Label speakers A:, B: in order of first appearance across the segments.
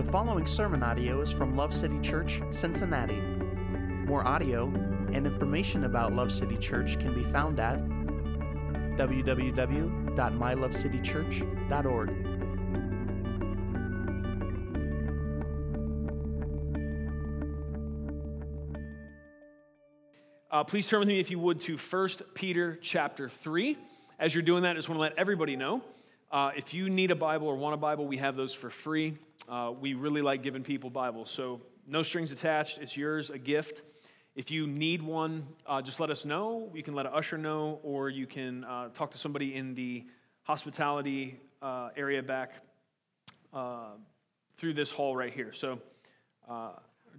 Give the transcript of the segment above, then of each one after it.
A: The following sermon audio is from Love City Church, Cincinnati. More audio and information about Love City Church can be found at www.mylovecitychurch.org.
B: Uh, please turn with me, if you would, to 1 Peter chapter 3. As you're doing that, I just want to let everybody know uh, if you need a Bible or want a Bible, we have those for free. Uh, we really like giving people Bibles, so no strings attached. It's yours, a gift. If you need one, uh, just let us know. You can let an usher know, or you can uh, talk to somebody in the hospitality uh, area back uh, through this hall right here. So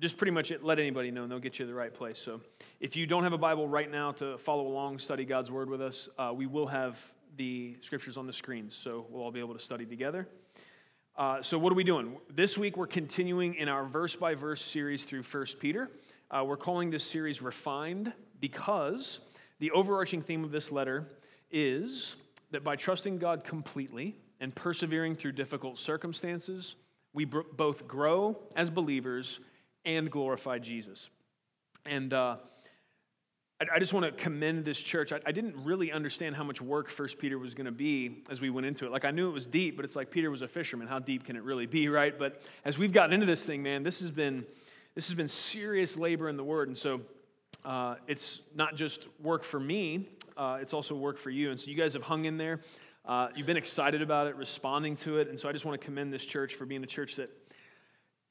B: just pretty much let anybody know, and they'll get you to the right place. So, if you don't have a Bible right now to follow along, study God's Word with us, uh, we will have the scriptures on the screens, so we'll all be able to study together. Uh, so, what are we doing? This week, we're continuing in our verse by verse series through 1 Peter. Uh, we're calling this series Refined because the overarching theme of this letter is that by trusting God completely and persevering through difficult circumstances, we both grow as believers and glorify Jesus. And uh, I, just want to commend this church. I, I, didn't really understand how much work First Peter was going to be as we went into it. Like I knew it was deep, but it's like Peter was a fisherman. How deep can it really be, right? But as we've gotten into this thing, man, this has been this has been serious labor in the Word, and so uh, it's not just work for me; uh, it's also work for you. And so you guys have hung in there. Uh, you've been excited about it, responding to it, and so I just want to commend this church for being a church that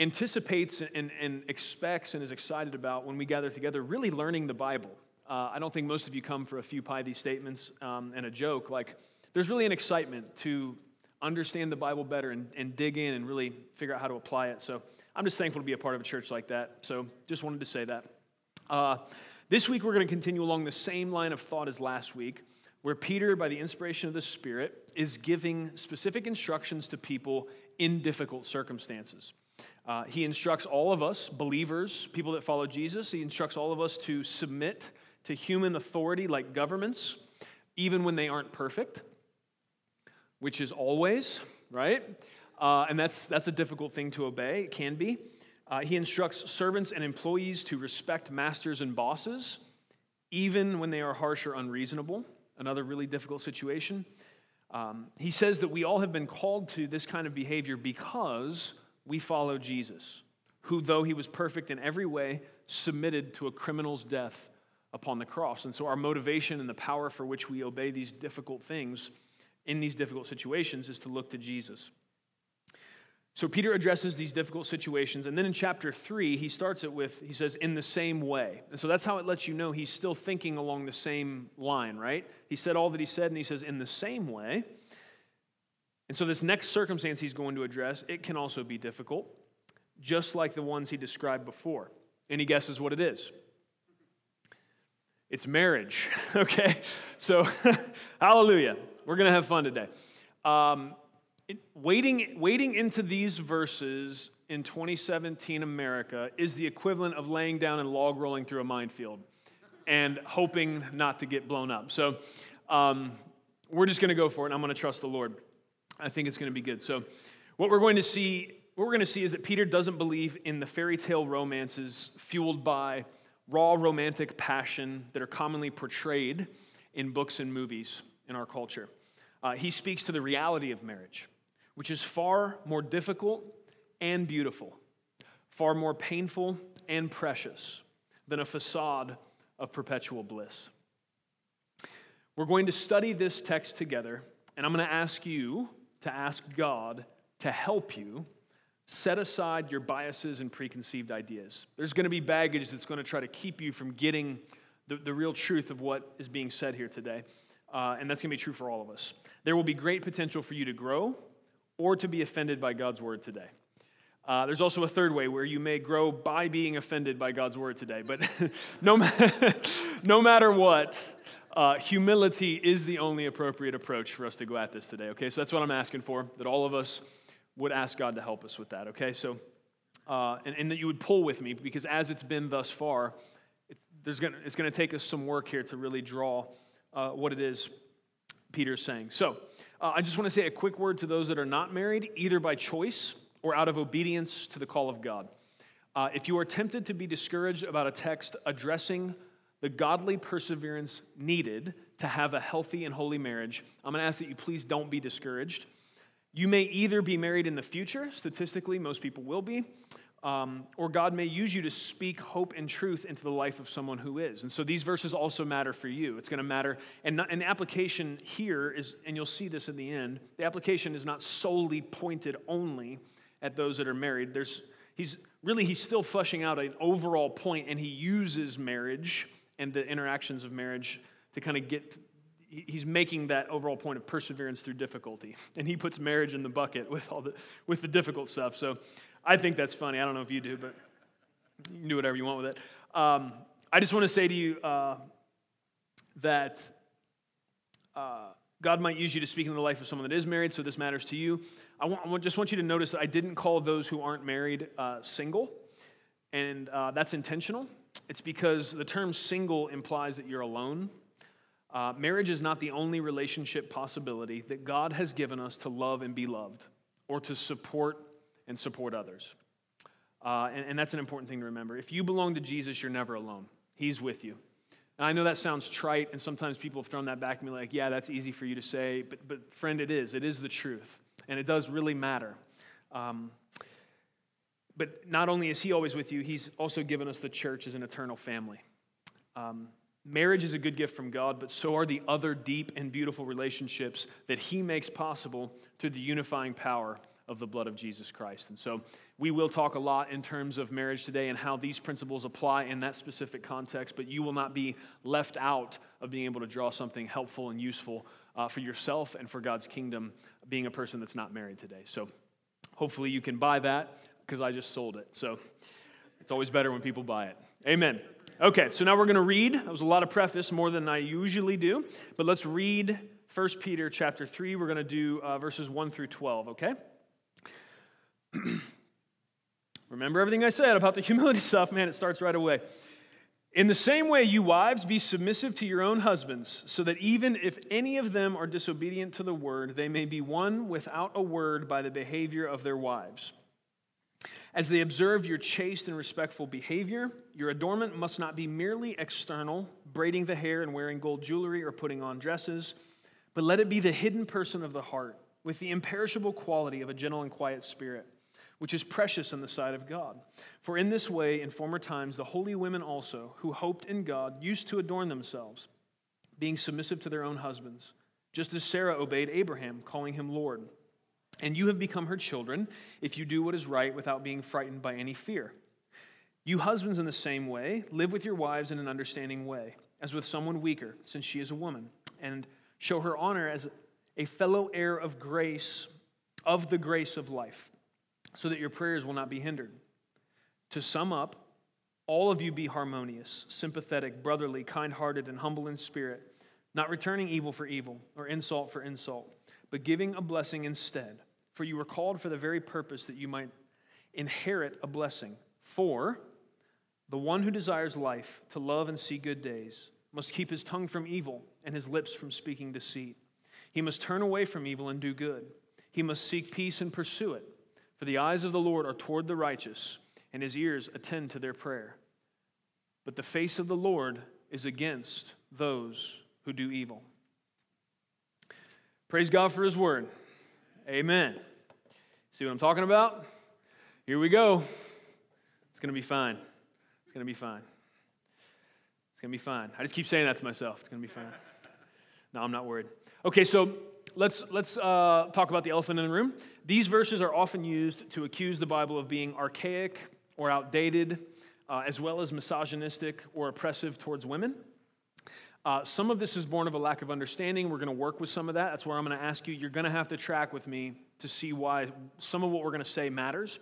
B: anticipates and, and expects and is excited about when we gather together, really learning the Bible. Uh, I don't think most of you come for a few pithy statements um, and a joke. Like, there's really an excitement to understand the Bible better and, and dig in and really figure out how to apply it. So I'm just thankful to be a part of a church like that. So just wanted to say that. Uh, this week, we're going to continue along the same line of thought as last week, where Peter, by the inspiration of the Spirit, is giving specific instructions to people in difficult circumstances. Uh, he instructs all of us, believers, people that follow Jesus, he instructs all of us to submit to human authority like governments, even when they aren't perfect, which is always, right? Uh, and that's, that's a difficult thing to obey, it can be. Uh, he instructs servants and employees to respect masters and bosses, even when they are harsh or unreasonable. Another really difficult situation. Um, he says that we all have been called to this kind of behavior because we follow Jesus, who, though he was perfect in every way, submitted to a criminal's death upon the cross. And so, our motivation and the power for which we obey these difficult things in these difficult situations is to look to Jesus. So, Peter addresses these difficult situations. And then in chapter three, he starts it with, he says, in the same way. And so that's how it lets you know he's still thinking along the same line, right? He said all that he said, and he says, in the same way. And so, this next circumstance he's going to address, it can also be difficult, just like the ones he described before. Any guesses what it is? It's marriage, okay? So, hallelujah. We're going to have fun today. Um, it, wading, wading into these verses in 2017 America is the equivalent of laying down and log rolling through a minefield and hoping not to get blown up. So, um, we're just going to go for it, and I'm going to trust the Lord. I think it's going to be good. So, what we're going to see, what we're going to see is that Peter doesn't believe in the fairy tale romances fueled by raw romantic passion that are commonly portrayed in books and movies in our culture. Uh, he speaks to the reality of marriage, which is far more difficult and beautiful, far more painful and precious than a facade of perpetual bliss. We're going to study this text together, and I'm going to ask you to ask God to help you set aside your biases and preconceived ideas. There's going to be baggage that's going to try to keep you from getting the, the real truth of what is being said here today. Uh, and that's going to be true for all of us. There will be great potential for you to grow or to be offended by God's word today. Uh, there's also a third way where you may grow by being offended by God's word today. But no, ma- no matter what, uh, humility is the only appropriate approach for us to go at this today, okay? So that's what I'm asking for, that all of us would ask God to help us with that, okay? So, uh, and, and, that you would pull with me, because as it's been thus far, it's, there's gonna, it's going to take us some work here to really draw uh, what it is Peter's saying. So, uh, I just want to say a quick word to those that are not married, either by choice or out of obedience to the call of God. Uh, if you are tempted to be discouraged about a text addressing the godly perseverance needed to have a healthy and holy marriage, I'm going to ask that you please don't be discouraged. You may either be married in the future, statistically, most people will be, um, or God may use you to speak hope and truth into the life of someone who is. And so these verses also matter for you. It's going to matter. And, not, and the application here is, and you'll see this in the end, the application is not solely pointed only at those that are married. There's, he's really, he's still fleshing out an overall point, and he uses marriage and the interactions of marriage to kind of get he's making that overall point of perseverance through difficulty and he puts marriage in the bucket with all the with the difficult stuff so I think that's funny. I don't know if you do, but you can do whatever you want with it. Um, I just want to say to you uh, that uh, God might use you to speak in the life of someone that is married, so this matters to you. I, want, I just want you to notice that I didn't call those who aren't married uh, single, and uh, that's intentional. It's because the term single implies that you're alone. Uh, marriage is not the only relationship possibility that God has given us to love and be loved, or to support and support others. Uh, and, and that's an important thing to remember. If you belong to Jesus, you're never alone, He's with you. And I know that sounds trite, and sometimes people have thrown that back at me like, yeah, that's easy for you to say. But, but friend, it is. It is the truth. And it does really matter. Um, but not only is He always with you, He's also given us the church as an eternal family. Um, marriage is a good gift from God, but so are the other deep and beautiful relationships that He makes possible through the unifying power of the blood of Jesus Christ. And so we will talk a lot in terms of marriage today and how these principles apply in that specific context, but you will not be left out of being able to draw something helpful and useful uh, for yourself and for God's kingdom being a person that's not married today. So hopefully you can buy that because I just sold it. So it's always better when people buy it. Amen. Okay, so now we're going to read. That was a lot of preface, more than I usually do, but let's read 1 Peter chapter 3. We're going to do uh, verses 1 through 12, okay? Remember everything I said about the humility stuff, man, it starts right away. In the same way, you wives, be submissive to your own husbands, so that even if any of them are disobedient to the word, they may be won without a word by the behavior of their wives. As they observe your chaste and respectful behavior, your adornment must not be merely external, braiding the hair and wearing gold jewelry or putting on dresses, but let it be the hidden person of the heart, with the imperishable quality of a gentle and quiet spirit which is precious in the sight of God. For in this way, in former times, the holy women also, who hoped in God, used to adorn themselves, being submissive to their own husbands, just as Sarah obeyed Abraham, calling him Lord. And you have become her children if you do what is right without being frightened by any fear. You husbands, in the same way, live with your wives in an understanding way, as with someone weaker, since she is a woman, and show her honor as a fellow heir of grace, of the grace of life so that your prayers will not be hindered. To sum up, all of you be harmonious, sympathetic, brotherly, kind hearted, and humble in spirit, not returning evil for evil or insult for insult, but giving a blessing instead. For you were called for the very purpose that you might inherit a blessing. For the one who desires life, to love and see good days, must keep his tongue from evil and his lips from speaking deceit. He must turn away from evil and do good. He must seek peace and pursue it. For the eyes of the Lord are toward the righteous, and his ears attend to their prayer. But the face of the Lord is against those who do evil. Praise God for his word. Amen. See what I'm talking about? Here we go. It's going to be fine. It's going to be fine. It's going to be fine. I just keep saying that to myself. It's going to be fine. No, I'm not worried. Okay, so let's, let's uh, talk about the elephant in the room. These verses are often used to accuse the Bible of being archaic or outdated, uh, as well as misogynistic or oppressive towards women. Uh, some of this is born of a lack of understanding. We're going to work with some of that. That's where I'm going to ask you. You're going to have to track with me to see why some of what we're going to say matters.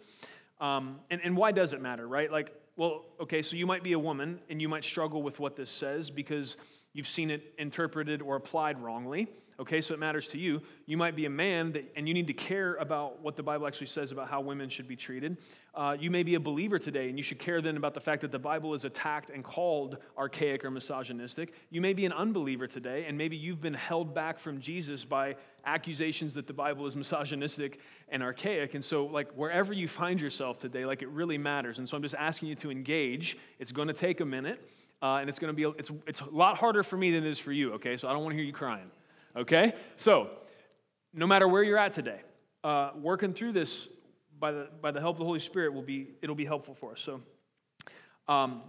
B: Um, and, and why does it matter, right? Like, well, okay, so you might be a woman and you might struggle with what this says because you've seen it interpreted or applied wrongly. Okay, so it matters to you. You might be a man that, and you need to care about what the Bible actually says about how women should be treated. Uh, you may be a believer today, and you should care then about the fact that the Bible is attacked and called archaic or misogynistic. You may be an unbeliever today, and maybe you've been held back from Jesus by accusations that the Bible is misogynistic and archaic. And so, like, wherever you find yourself today, like, it really matters. And so, I'm just asking you to engage. It's going to take a minute, uh, and it's going to be, it's, it's a lot harder for me than it is for you, okay? So, I don't want to hear you crying. Okay? So, no matter where you're at today, uh, working through this by the, by the help of the Holy Spirit will be, it'll be helpful for us. So, um,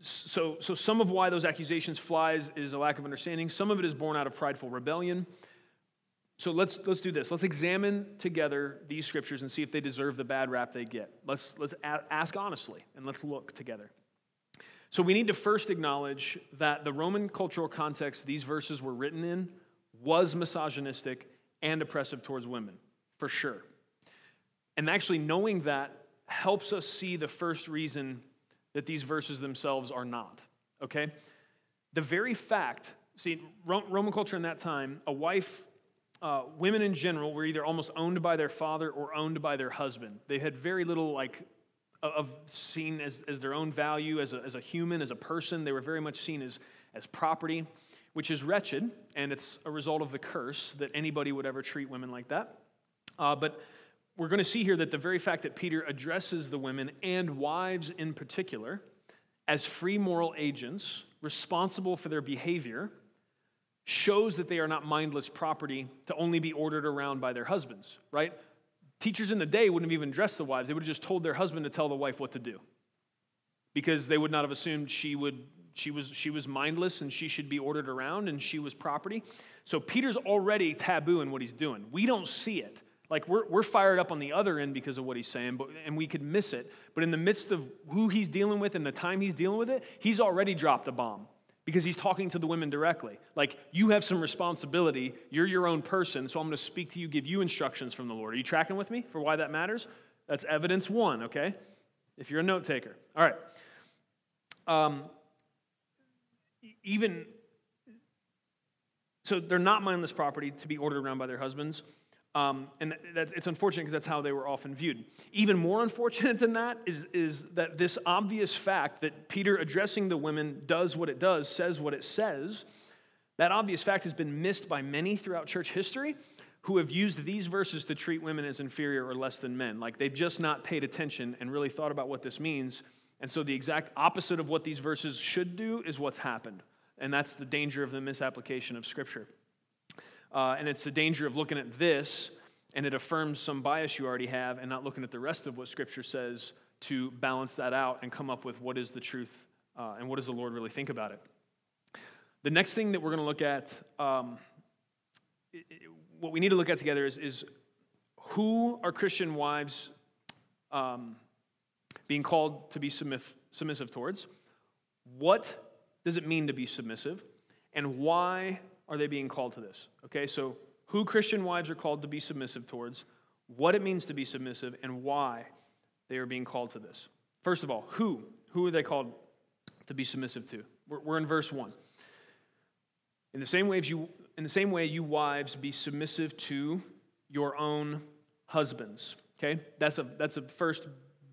B: so, so some of why those accusations fly is, a lack of understanding. Some of it is born out of prideful rebellion. So let's, let's do this. Let's examine together these scriptures and see if they deserve the bad rap they get. Let's, let's ask honestly and let's look together. So we need to first acknowledge that the Roman cultural context these verses were written in was misogynistic and oppressive towards women, for sure. And actually, knowing that helps us see the first reason that these verses themselves are not, okay? The very fact, see, Roman culture in that time, a wife, uh, women in general were either almost owned by their father or owned by their husband. They had very little, like, of seen as, as their own value as a, as a human, as a person. They were very much seen as, as property, which is wretched, and it's a result of the curse that anybody would ever treat women like that. Uh, but we're going to see here that the very fact that Peter addresses the women and wives in particular as free moral agents responsible for their behavior shows that they are not mindless property to only be ordered around by their husbands, right? Teachers in the day wouldn't have even dressed the wives. They would have just told their husband to tell the wife what to do because they would not have assumed she, would, she, was, she was mindless and she should be ordered around and she was property. So Peter's already taboo in what he's doing. We don't see it. Like we're, we're fired up on the other end because of what he's saying, but, and we could miss it. But in the midst of who he's dealing with and the time he's dealing with it, he's already dropped a bomb because he's talking to the women directly. Like, you have some responsibility. You're your own person, so I'm going to speak to you, give you instructions from the Lord. Are you tracking with me for why that matters? That's evidence one, okay? If you're a note taker. All right. Um, even, so they're not mindless property to be ordered around by their husbands. Um, and it's unfortunate because that's how they were often viewed. Even more unfortunate than that is, is that this obvious fact that Peter addressing the women does what it does, says what it says, that obvious fact has been missed by many throughout church history who have used these verses to treat women as inferior or less than men. Like they've just not paid attention and really thought about what this means. And so the exact opposite of what these verses should do is what's happened. And that's the danger of the misapplication of Scripture. Uh, and it's the danger of looking at this and it affirms some bias you already have and not looking at the rest of what Scripture says to balance that out and come up with what is the truth uh, and what does the Lord really think about it. The next thing that we're going to look at, um, it, what we need to look at together is, is who are Christian wives um, being called to be submissive towards? What does it mean to be submissive? And why are they being called to this? Okay, so who Christian wives are called to be submissive towards, what it means to be submissive, and why they are being called to this. First of all, who? Who are they called to be submissive to? We're, we're in verse 1. In the same way, you, in the same way, you wives be submissive to your own husbands. Okay, that's a that's a first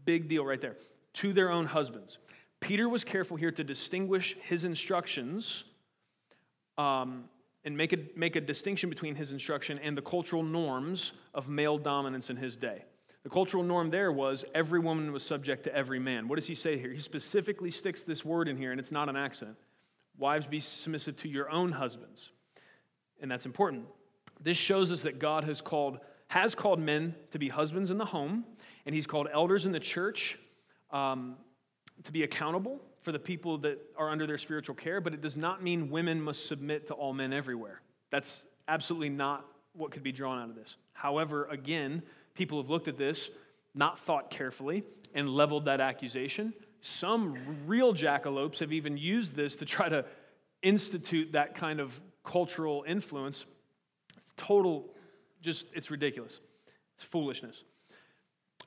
B: big deal right there. To their own husbands. Peter was careful here to distinguish his instructions um, and make a, make a distinction between his instruction and the cultural norms of male dominance in his day. The cultural norm there was every woman was subject to every man. What does he say here? He specifically sticks this word in here, and it's not an accident. Wives, be submissive to your own husbands. And that's important. This shows us that God has called, has called men to be husbands in the home, and he's called elders in the church um, to be accountable for the people that are under their spiritual care, but it does not mean women must submit to all men everywhere. That's absolutely not what could be drawn out of this. However, again, people have looked at this, not thought carefully, and leveled that accusation. Some real jackalopes have even used this to try to institute that kind of cultural influence. It's total, just, it's ridiculous. It's foolishness.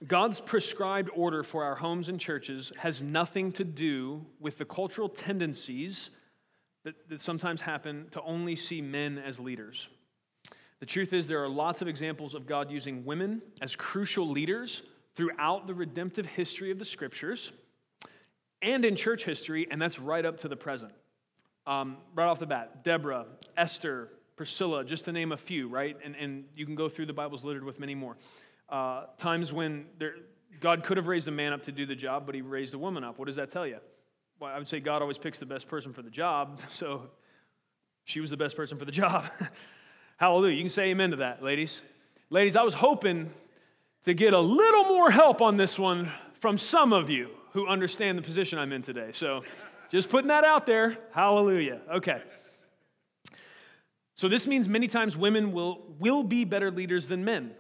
B: God's prescribed order for our homes and churches has nothing to do with the cultural tendencies that, that sometimes happen to only see men as leaders. The truth is, there are lots of examples of God using women as crucial leaders throughout the redemptive history of the scriptures and in church history, and that's right up to the present. Um, right off the bat, Deborah, Esther, Priscilla, just to name a few, right? And, and you can go through the Bible's littered with many more. Uh, times when there, God could have raised a man up to do the job, but he raised a woman up. What does that tell you? Well, I would say God always picks the best person for the job, so she was the best person for the job. Hallelujah. You can say amen to that, ladies. Ladies, I was hoping to get a little more help on this one from some of you who understand the position I'm in today. So just putting that out there. Hallelujah. Okay. So this means many times women will, will be better leaders than men.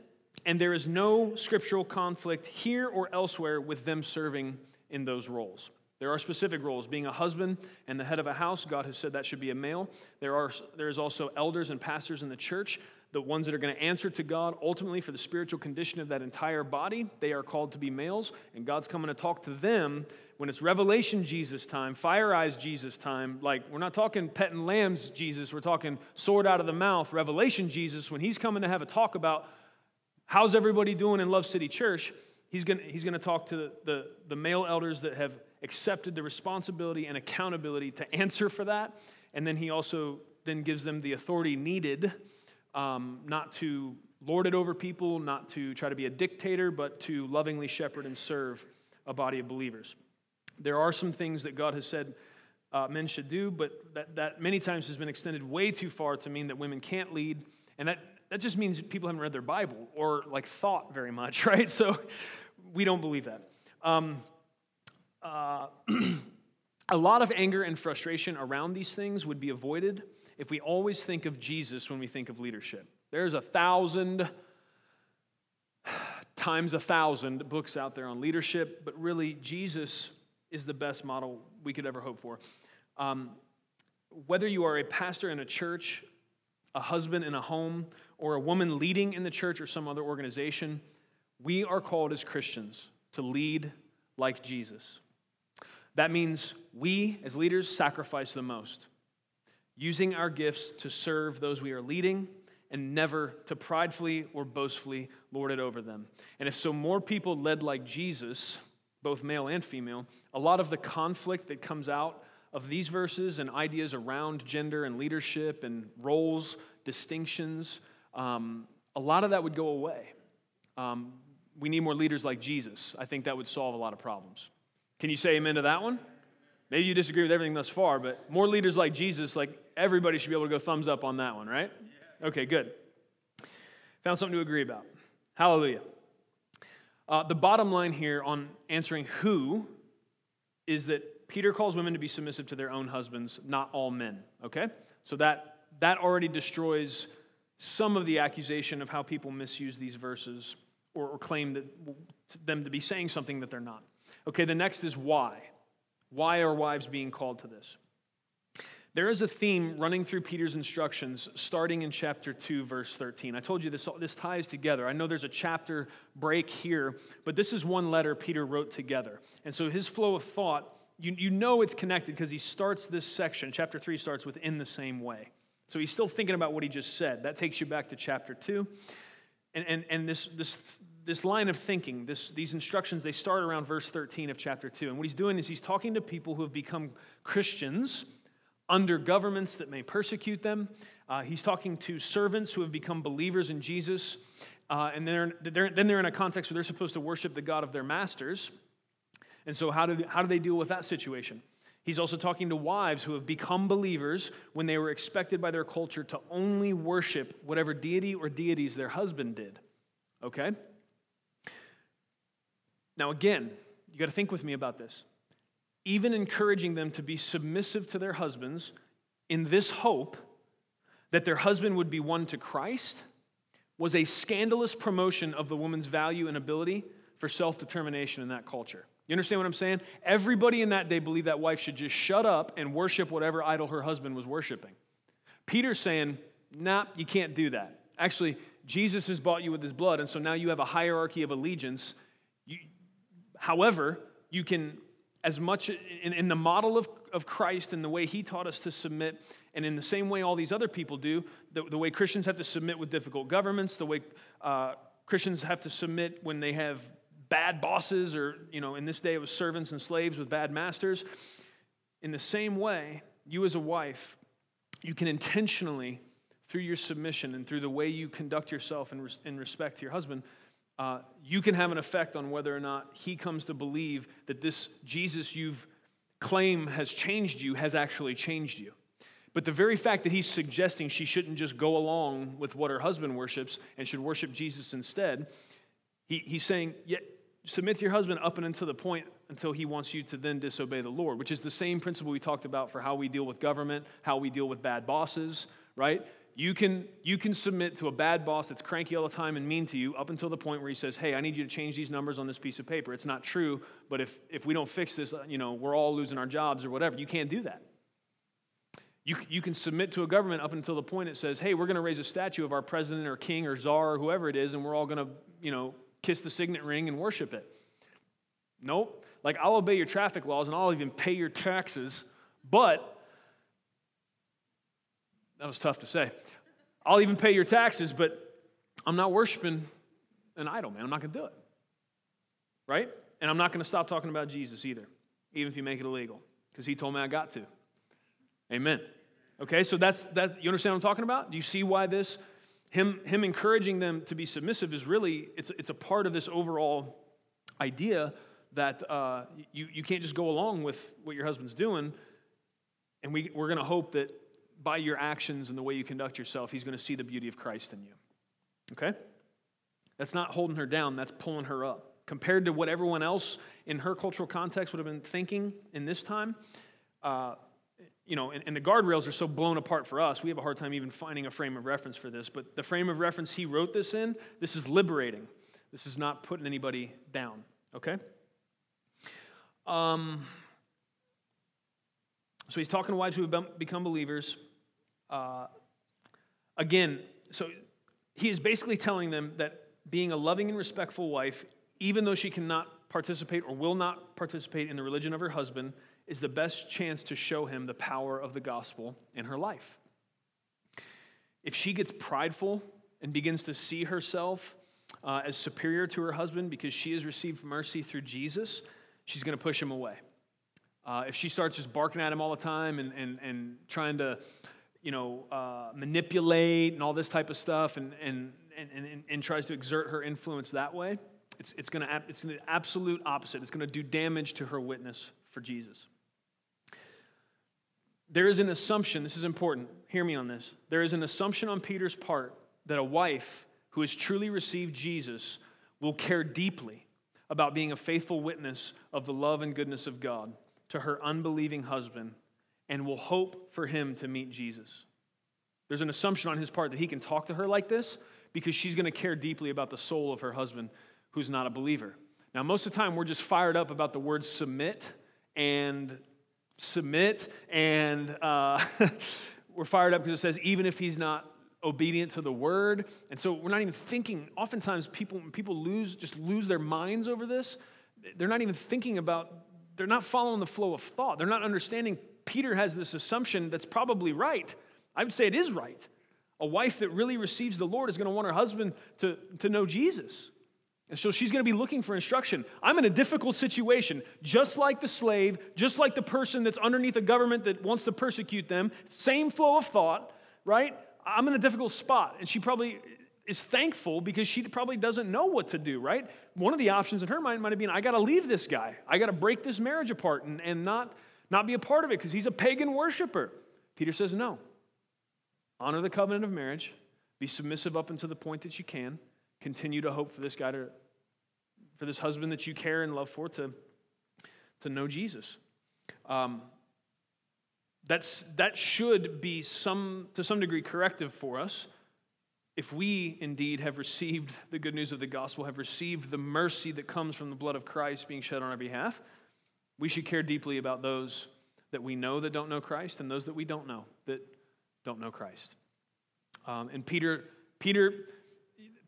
B: And there is no scriptural conflict here or elsewhere with them serving in those roles. There are specific roles. Being a husband and the head of a house, God has said that should be a male. There are there is also elders and pastors in the church, the ones that are going to answer to God ultimately for the spiritual condition of that entire body. They are called to be males, and God's coming to talk to them when it's Revelation Jesus time, fire eyes Jesus time. Like we're not talking petting lambs Jesus, we're talking sword out of the mouth Revelation Jesus. When He's coming to have a talk about how's everybody doing in Love City Church, He's going he's to talk to the, the, the male elders that have accepted the responsibility and accountability to answer for that. And then he also then gives them the authority needed um, not to lord it over people, not to try to be a dictator, but to lovingly shepherd and serve a body of believers. There are some things that God has said uh, men should do, but that, that many times has been extended way too far to mean that women can't lead. And that, that just means people haven't read their Bible or like thought very much, right? So we don't believe that. Um, uh, a lot of anger and frustration around these things would be avoided if we always think of Jesus when we think of leadership. There's a thousand times a thousand books out there on leadership, but really, Jesus is the best model we could ever hope for. Um, whether you are a pastor in a church, a husband in a home, or a woman leading in the church or some other organization, we are called as Christians to lead like Jesus. That means we, as leaders, sacrifice the most, using our gifts to serve those we are leading and never to pridefully or boastfully lord it over them. And if so more people led like Jesus, both male and female, a lot of the conflict that comes out of these verses and ideas around gender and leadership and roles, distinctions, um, a lot of that would go away. Um, we need more leaders like Jesus. I think that would solve a lot of problems. Can you say amen to that one? Maybe you disagree with everything thus far, but more leaders like Jesus, like everybody should be able to go thumbs up on that one, right? Okay, good. Found something to agree about. Hallelujah. Uh, the bottom line here on answering who is that Peter calls women to be submissive to their own husbands, not all men, okay? So that, that already destroys some of the accusation of how people misuse these verses or, or claim that, them to be saying something that they're not. Okay, the next is why. Why are wives being called to this? There is a theme running through Peter's instructions starting in chapter 2, verse 13. I told you this, this ties together. I know there's a chapter break here, but this is one letter Peter wrote together. And so his flow of thought, you, you know it's connected because he starts this section. Chapter 3 starts with in the same way. So he's still thinking about what he just said. That takes you back to chapter 2. And, and, and this, this this line of thinking, this, these instructions, they start around verse 13 of chapter 2. And what he's doing is he's talking to people who have become Christians under governments that may persecute them. Uh, he's talking to servants who have become believers in Jesus. Uh, and they're, they're, then they're in a context where they're supposed to worship the God of their masters. And so, how do, how do they deal with that situation? He's also talking to wives who have become believers when they were expected by their culture to only worship whatever deity or deities their husband did. Okay? Now, again, you got to think with me about this. Even encouraging them to be submissive to their husbands in this hope that their husband would be won to Christ was a scandalous promotion of the woman's value and ability for self determination in that culture. You understand what I'm saying? Everybody in that day believed that wife should just shut up and worship whatever idol her husband was worshiping. Peter's saying, nah, you can't do that. Actually, Jesus has bought you with his blood, and so now you have a hierarchy of allegiance. You, However, you can, as much in, in the model of, of Christ and the way he taught us to submit, and in the same way all these other people do, the, the way Christians have to submit with difficult governments, the way uh, Christians have to submit when they have bad bosses, or, you know, in this day it was servants and slaves with bad masters. In the same way, you as a wife, you can intentionally, through your submission and through the way you conduct yourself in, res- in respect to your husband, uh, you can have an effect on whether or not he comes to believe that this Jesus you've claim has changed you has actually changed you. But the very fact that he's suggesting she shouldn't just go along with what her husband worships and should worship Jesus instead, he, he's saying, yeah, submit to your husband up and until the point until he wants you to then disobey the Lord, which is the same principle we talked about for how we deal with government, how we deal with bad bosses, right? You can, you can submit to a bad boss that's cranky all the time and mean to you up until the point where he says, Hey, I need you to change these numbers on this piece of paper. It's not true, but if, if we don't fix this, you know, we're all losing our jobs or whatever. You can't do that. You, you can submit to a government up until the point it says, Hey, we're going to raise a statue of our president or king or czar or whoever it is, and we're all going to, you know, kiss the signet ring and worship it. Nope. Like, I'll obey your traffic laws and I'll even pay your taxes, but that was tough to say. I'll even pay your taxes, but I'm not worshiping an idol, man. I'm not going to do it. Right? And I'm not going to stop talking about Jesus either, even if you make it illegal, because he told me I got to. Amen. Okay, so that's that. You understand what I'm talking about? Do you see why this, him, him encouraging them to be submissive is really, it's, it's a part of this overall idea that uh, you, you can't just go along with what your husband's doing, and we, we're going to hope that by your actions and the way you conduct yourself, he's going to see the beauty of Christ in you. Okay? That's not holding her down, that's pulling her up. Compared to what everyone else in her cultural context would have been thinking in this time, uh, you know, and, and, the guardrails are so blown apart for us, we have a hard time even finding a frame of reference for this. But the frame of reference he wrote this in, this is liberating. This is not putting anybody down, okay? Um, so he's talking to wives who have become believers. Uh, again, so he is basically telling them that being a loving and respectful wife, even though she cannot participate or will not participate in the religion of her husband, is the best chance to show him the power of the gospel in her life. If she gets prideful and begins to see herself uh, as superior to her husband because she has received mercy through Jesus, she's going to push him away. Uh, if she starts just barking at him all the time and, and, and trying to you know, uh, manipulate and all this type of stuff and, and, and, and, and tries to exert her influence that way, it's, it's going to it's the absolute opposite. It's going to do damage to her witness for Jesus. There is an assumption, this is important, hear me on this. There is an assumption on Peter's part that a wife who has truly received Jesus will care deeply about being a faithful witness of the love and goodness of God to her unbelieving husband and will hope for him to meet Jesus. There's an assumption on his part that he can talk to her like this because she's going to care deeply about the soul of her husband who's not a believer. Now, most of the time, we're just fired up about the word submit and submit, and uh, we're fired up because it says, even if he's not obedient to the word. And so we're not even thinking, oftentimes, people, people lose, just lose their minds over this. They're not even thinking about, they're not following the flow of thought. They're not understanding Peter has this assumption that's probably right. I would say it is right. A wife that really receives the Lord is going to want her husband to, to know Jesus. And so she's going to be looking for instruction. I'm in a difficult situation, just like the slave, just like the person that's underneath a government that wants to persecute them. Same flow of thought, right? I'm in a difficult spot. And she probably is thankful because she probably doesn't know what to do, right? One of the options in her mind might have been I got to leave this guy. I got to break this marriage apart and, and not not be a part of it because he's a pagan worshiper. Peter says, no. Honor the covenant of marriage, be submissive up until the point that you can, continue to hope for this guy to, for this husband that you care and love for to, to know Jesus. Um, that's, that should be some, to some degree corrective for us if we indeed have received the good news of the gospel, have received the mercy that comes from the blood of Christ being shed on our behalf, we should care deeply about those that we know that don't know Christ and those that we don't know that don't know Christ. Um, and Peter, Peter,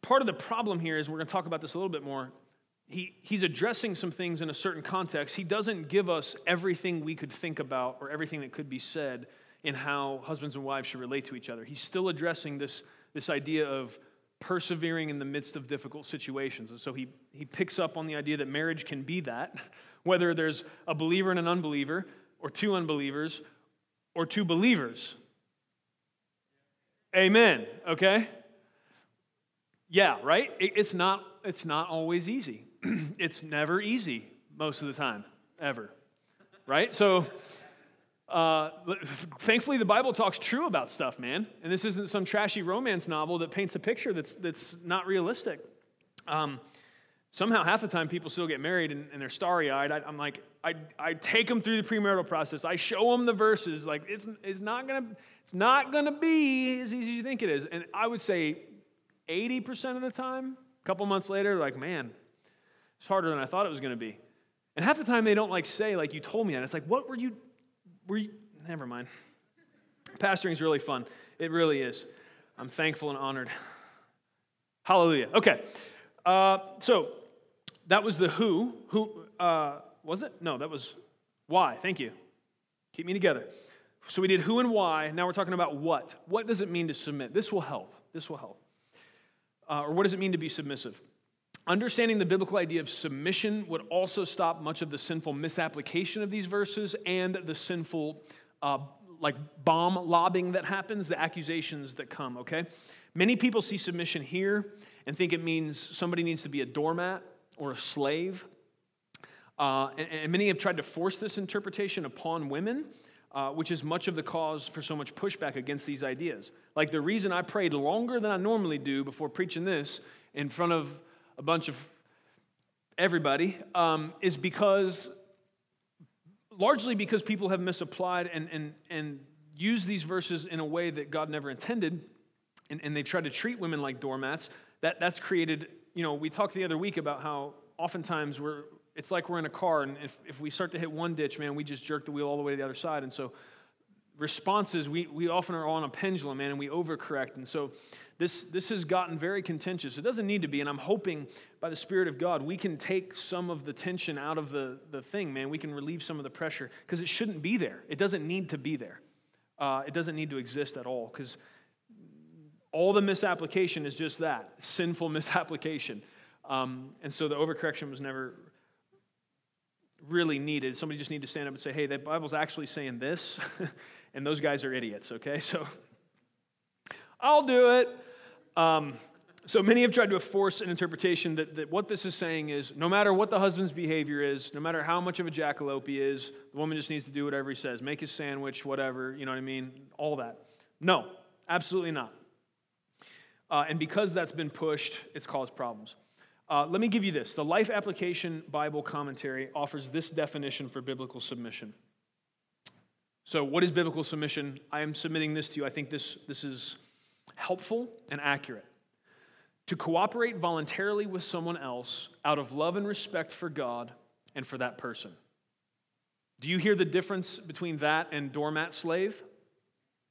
B: part of the problem here is we're going to talk about this a little bit more. he, he's addressing some things in a certain context. He doesn't give us everything we could think about or everything that could be said in how husbands and wives should relate to each other. He's still addressing this, this idea of persevering in the midst of difficult situations. And so he, he picks up on the idea that marriage can be that, whether there's a believer and an unbeliever, or two unbelievers, or two believers. Amen, okay? Yeah, right? It, it's, not, it's not always easy. it's never easy most of the time, ever. Right? So, uh, thankfully, the Bible talks true about stuff, man. And this isn't some trashy romance novel that paints a picture that's, that's not realistic. Um, somehow, half the time, people still get married and, and they're starry eyed. I'm like, I, I take them through the premarital process. I show them the verses. Like, it's, it's not going to it's not going to be as easy as you think it is. And I would say 80% of the time, a couple months later, like, man, it's harder than I thought it was going to be. And half the time they don't like say, like, you told me that. It's like, what were you, were you, never mind. Pastoring is really fun. It really is. I'm thankful and honored. Hallelujah. Okay. Uh, so that was the who. Who uh, was it? No, that was why. Thank you. Keep me together. So we did who and why. Now we're talking about what. What does it mean to submit? This will help. This will help. Uh, or what does it mean to be submissive? Understanding the biblical idea of submission would also stop much of the sinful misapplication of these verses and the sinful, uh, like, bomb lobbing that happens, the accusations that come, okay? Many people see submission here and think it means somebody needs to be a doormat or a slave. Uh, and, and, many have tried to force this interpretation upon women, uh, which is much of the cause for so much pushback against these ideas. Like the reason I prayed longer than I normally do before preaching this in front of a bunch of everybody um, is because, largely because people have misapplied and, and, and used these verses in a way that God never intended, and, and they've tried to treat women like doormats. That, that's created, you know, we talked the other week about how oftentimes we're, it's like we're in a car, and if, if we start to hit one ditch, man, we just jerk the wheel all the way to the other side. And so responses, we, we often are on a pendulum, man, and we overcorrect. And so this, this has gotten very contentious. It doesn't need to be, and I'm hoping by the Spirit of God, we can take some of the tension out of the, the thing, man. We can relieve some of the pressure because it shouldn't be there. It doesn't need to be there. Uh, it doesn't need to exist at all because all the misapplication is just that sinful misapplication. Um, and so the overcorrection was never really needed. Somebody just need to stand up and say, hey, the Bible's actually saying this, and those guys are idiots, okay? So I'll do it. Um, so many have tried to force an interpretation that, that what this is saying is no matter what the husband's behavior is, no matter how much of a jackalope he is, the woman just needs to do whatever he says, make his sandwich, whatever, you know what I mean? All that. No, absolutely not. Uh, and because that's been pushed, it's caused problems. Uh, let me give you this. The Life Application Bible Commentary offers this definition for biblical submission. So, what is biblical submission? I am submitting this to you. I think this, this is helpful and accurate. To cooperate voluntarily with someone else out of love and respect for God and for that person. Do you hear the difference between that and doormat slave?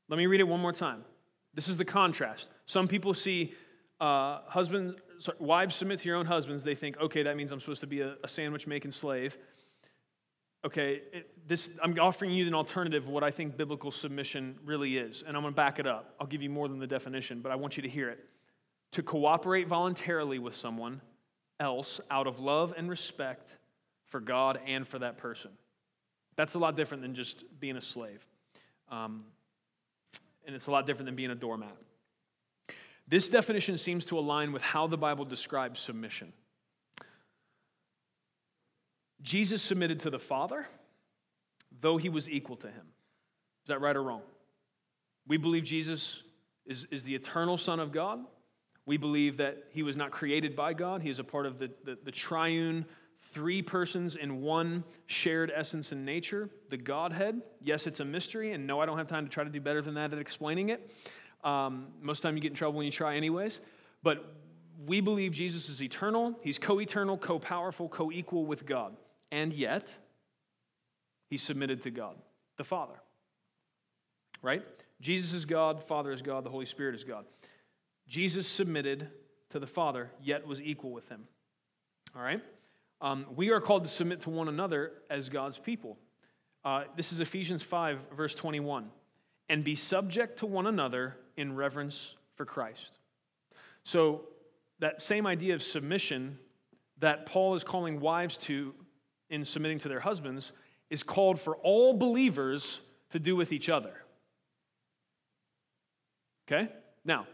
B: Let me read it one more time. This is the contrast. Some people see uh, husbands, sorry, wives submit to your own husbands. They think, okay, that means I'm supposed to be a, a sandwich making slave. Okay, it, this, I'm offering you an alternative of what I think biblical submission really is, and I'm going to back it up. I'll give you more than the definition, but I want you to hear it. To cooperate voluntarily with someone else out of love and respect for God and for that person. That's a lot different than just being a slave. Um, and it's a lot different than being a doormat. This definition seems to align with how the Bible describes submission. Jesus submitted to the Father, though he was equal to him. Is that right or wrong? We believe Jesus is, is the eternal Son of God. We believe that he was not created by God, he is a part of the, the, the triune, three persons in one shared essence and nature, the Godhead. Yes, it's a mystery, and no, I don't have time to try to do better than that at explaining it. Um, most of the time, you get in trouble when you try, anyways. But we believe Jesus is eternal. He's co eternal, co powerful, co equal with God. And yet, he submitted to God, the Father. Right? Jesus is God, Father is God, the Holy Spirit is God. Jesus submitted to the Father, yet was equal with him. All right? Um, we are called to submit to one another as God's people. Uh, this is Ephesians 5, verse 21. And be subject to one another in reverence for Christ. So, that same idea of submission that Paul is calling wives to in submitting to their husbands is called for all believers to do with each other. Okay? Now,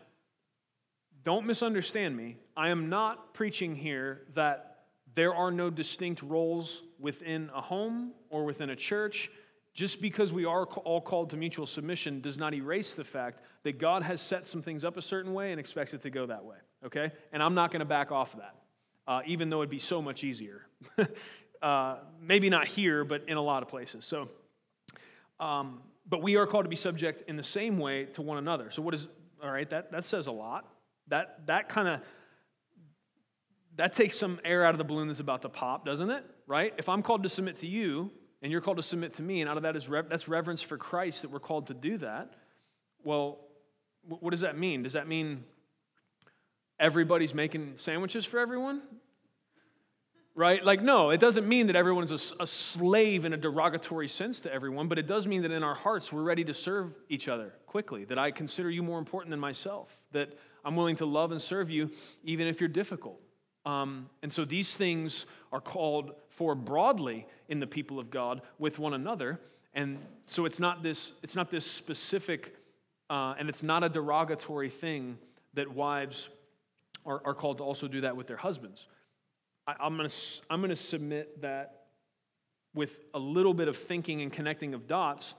B: don't misunderstand me. I am not preaching here that there are no distinct roles within a home or within a church. Just because we are all called to mutual submission does not erase the fact that God has set some things up a certain way and expects it to go that way, okay? And I'm not going to back off of that, uh, even though it'd be so much easier. uh, maybe not here, but in a lot of places. So, um, but we are called to be subject in the same way to one another. So, what is, all right, that, that says a lot. That, that kind of that takes some air out of the balloon that's about to pop, doesn't it? Right? If I'm called to submit to you and you're called to submit to me, and out of that is rev- that's reverence for Christ that we're called to do that. Well, what does that mean? Does that mean everybody's making sandwiches for everyone? Right? Like, no, it doesn't mean that everyone's a, a, slave in a derogatory sense to everyone, but it does mean that in our hearts we're ready to serve each other quickly, that I consider you more important than myself, that I'm willing to love and serve you even if you're difficult. Um, and so these things are called for broadly in the people of God with one another. And so it's not this, it's not this specific, uh, and it's not a derogatory thing that wives are, are called to also do that with their husbands. I, I'm going to I'm going to submit that with a little bit of thinking and connecting of dots,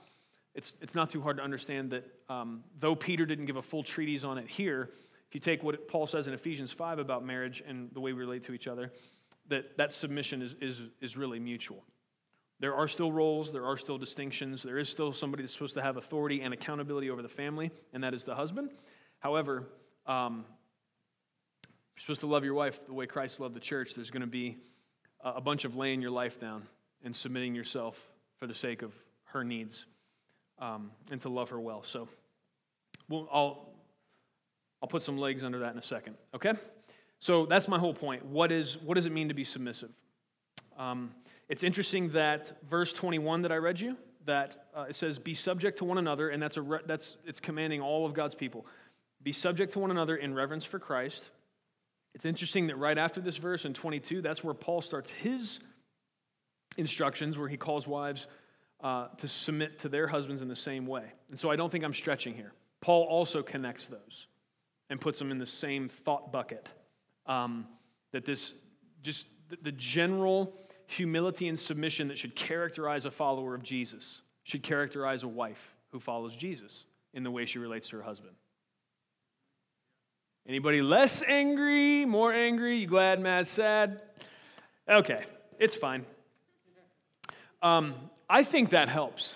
B: it's, it's not too hard to understand that um, though Peter didn't give a full treatise on it here, if you take what Paul says in Ephesians 5 about marriage and the way we relate to each other, that that submission is, is, is really mutual. There are still roles, there are still distinctions, there is still somebody that's supposed to have authority and accountability over the family, and that is the husband. However, um, you're supposed to love your wife the way Christ loved the church. There's going to be a bunch of laying your life down and submitting yourself for the sake of her needs um, and to love her well. So, we'll, I'll I'll put some legs under that in a second, okay? So that's my whole point. What, is, what does it mean to be submissive? Um, it's interesting that verse 21 that I read you, that uh, it says, be subject to one another, and that's, a re- that's it's commanding all of God's people. Be subject to one another in reverence for Christ. It's interesting that right after this verse in 22, that's where Paul starts his instructions, where he calls wives uh, to submit to their husbands in the same way. And so I don't think I'm stretching here. Paul also connects those and puts them in the same thought bucket. Um, that this, just the general humility and submission that should characterize a follower of Jesus should characterize a wife who follows Jesus in the way she relates to her husband. Anybody less angry, more angry? You glad, mad, sad? Okay, it's fine. Um, I think that helps.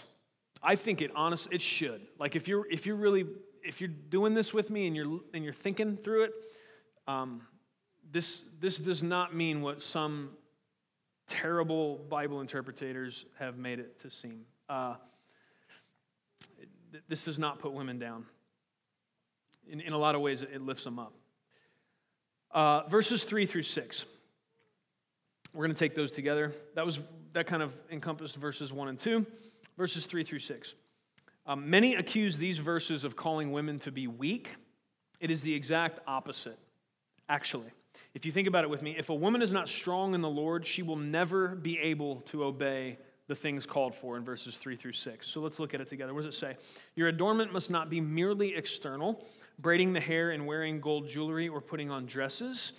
B: I think it honest it should. Like if you're if you're really if you're doing this with me and you're, and you're thinking through it, um, this, this does not mean what some terrible Bible interpreters have made it to seem. Uh, this does not put women down. In, in a lot of ways, it lifts them up. Uh, verses 3 through 6. We're going to take those together. That was that kind of encompassed verses 1 and 2. Verses 3 through 6. Um, many accuse these verses of calling women to be weak. It is the exact opposite, actually. If you think about it with me, if a woman is not strong in the Lord, she will never be able to obey the things called for in verses 3 through 6. So let's look at it together. What does it say? Your adornment must not be merely external, braiding the hair and wearing gold jewelry or putting on dresses,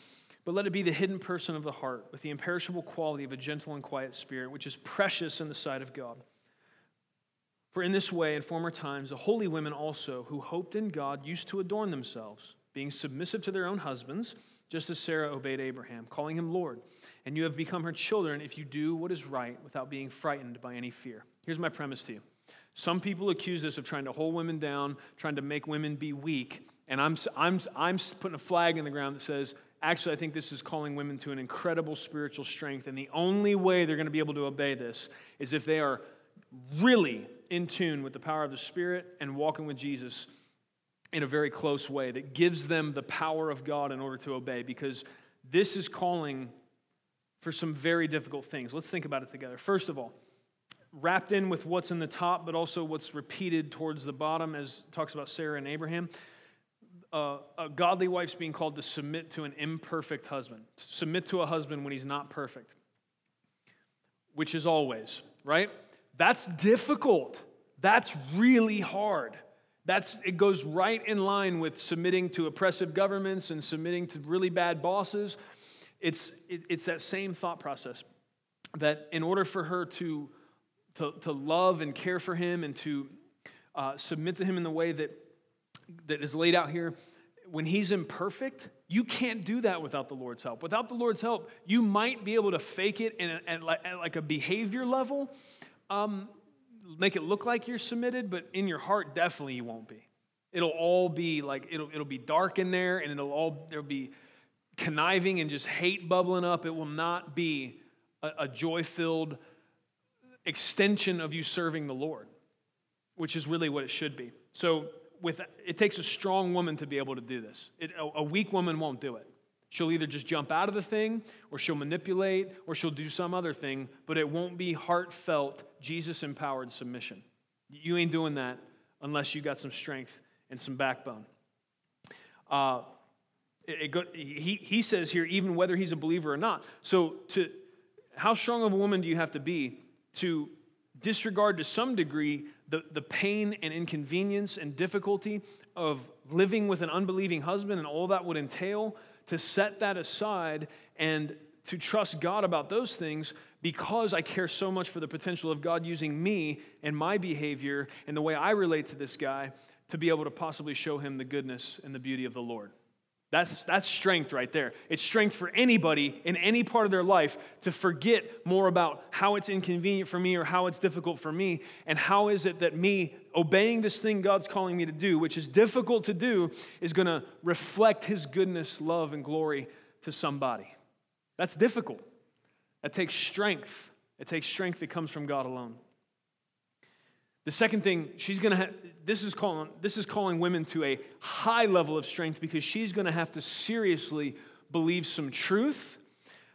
B: but let it be the hidden person of the heart with the imperishable quality of a gentle and quiet spirit, which is precious in the sight of God. For in this way, in former times, the holy women also, who hoped in God, used to adorn themselves, being submissive to their own husbands, just as Sarah obeyed Abraham, calling him Lord. And you have become her children if you do what is right without being frightened by any fear. Here's my premise to you. Some people accuse us of trying to hold women down, trying to make women be weak. And I'm, I'm, I'm putting a flag in the ground that says, actually, I think this is calling women to an incredible spiritual strength. And the only way they're going to be able to obey this is if they are really in tune with the power of the Spirit and walking with Jesus in a very close way that gives them the power of God in order to obey because this is calling for some very difficult things. Let's think about it together. First of all, wrapped in with what's in the top, but also what's repeated towards the bottom, as talks about Sarah and Abraham. Uh, a godly wife's being called to submit to an imperfect husband, submit to a husband when he's not perfect, which is always, right? That's difficult. That's really hard. That's, it goes right in line with submitting to oppressive governments and submitting to really bad bosses. It's, it, it's that same thought process that in order for her to, to, to love and care for him and to uh, submit to him in the way that, that is laid out here, when he's imperfect, you can't do that without the Lord's help. Without the Lord's help, you might be able to fake it in a, at, like a behavior level, um, make it look like you're submitted, but in your heart, definitely you won't be. It'll all be like, it'll, it'll be dark in there and it'll all, there'll be conniving and just hate bubbling up. It will not be a, a joy filled extension of you serving the Lord, which is really what it should be. So, with, it takes a strong woman to be able to do this. It, a, a weak woman won't do it. She'll either just jump out of the thing, or she'll manipulate, or she'll do some other thing, but it won't be heartfelt, Jesus empowered submission. You ain't doing that unless you got some strength and some backbone. Uh, it, it go, he, he says here, even whether he's a believer or not. So, to, how strong of a woman do you have to be to disregard to some degree the, the pain and inconvenience and difficulty of living with an unbelieving husband and all that would entail? To set that aside and to trust God about those things because I care so much for the potential of God using me and my behavior and the way I relate to this guy to be able to possibly show him the goodness and the beauty of the Lord. That's, that's strength right there. It's strength for anybody in any part of their life to forget more about how it's inconvenient for me or how it's difficult for me, and how is it that me obeying this thing God's calling me to do, which is difficult to do, is going to reflect His goodness, love, and glory to somebody. That's difficult. That takes strength. It takes strength that comes from God alone. The second thing, she's going to this is calling this is calling women to a high level of strength because she's going to have to seriously believe some truth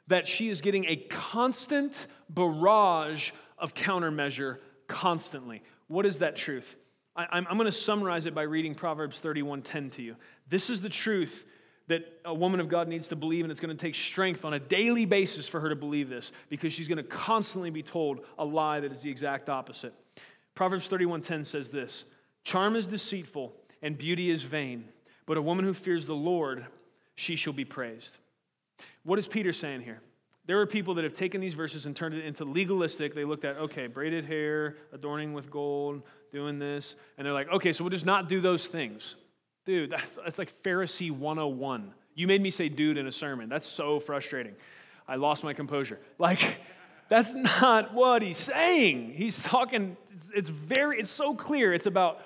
B: that she is getting a constant barrage of countermeasure constantly. What is that truth? I, am going to summarize it by reading Proverbs 31:10 to you. This is the truth that a woman of God needs to believe, and it's going to take strength on a daily basis for her to believe this because she's going to constantly be told a lie that is the exact opposite. Proverbs 31:10 says this, "Charm is deceitful and beauty is vain, but a woman who fears the Lord, she shall be praised." What is Peter saying here? There are people that have taken these verses and turned it into legalistic. They looked at, okay, braided hair, adorning with gold, doing this, and they're like, okay, so we'll just not do those things. Dude, that's, that's like Pharisee 101. You made me say dude in a sermon. That's so frustrating. I lost my composure. Like, that's not what he's saying. He's talking, it's very, it's so clear. It's about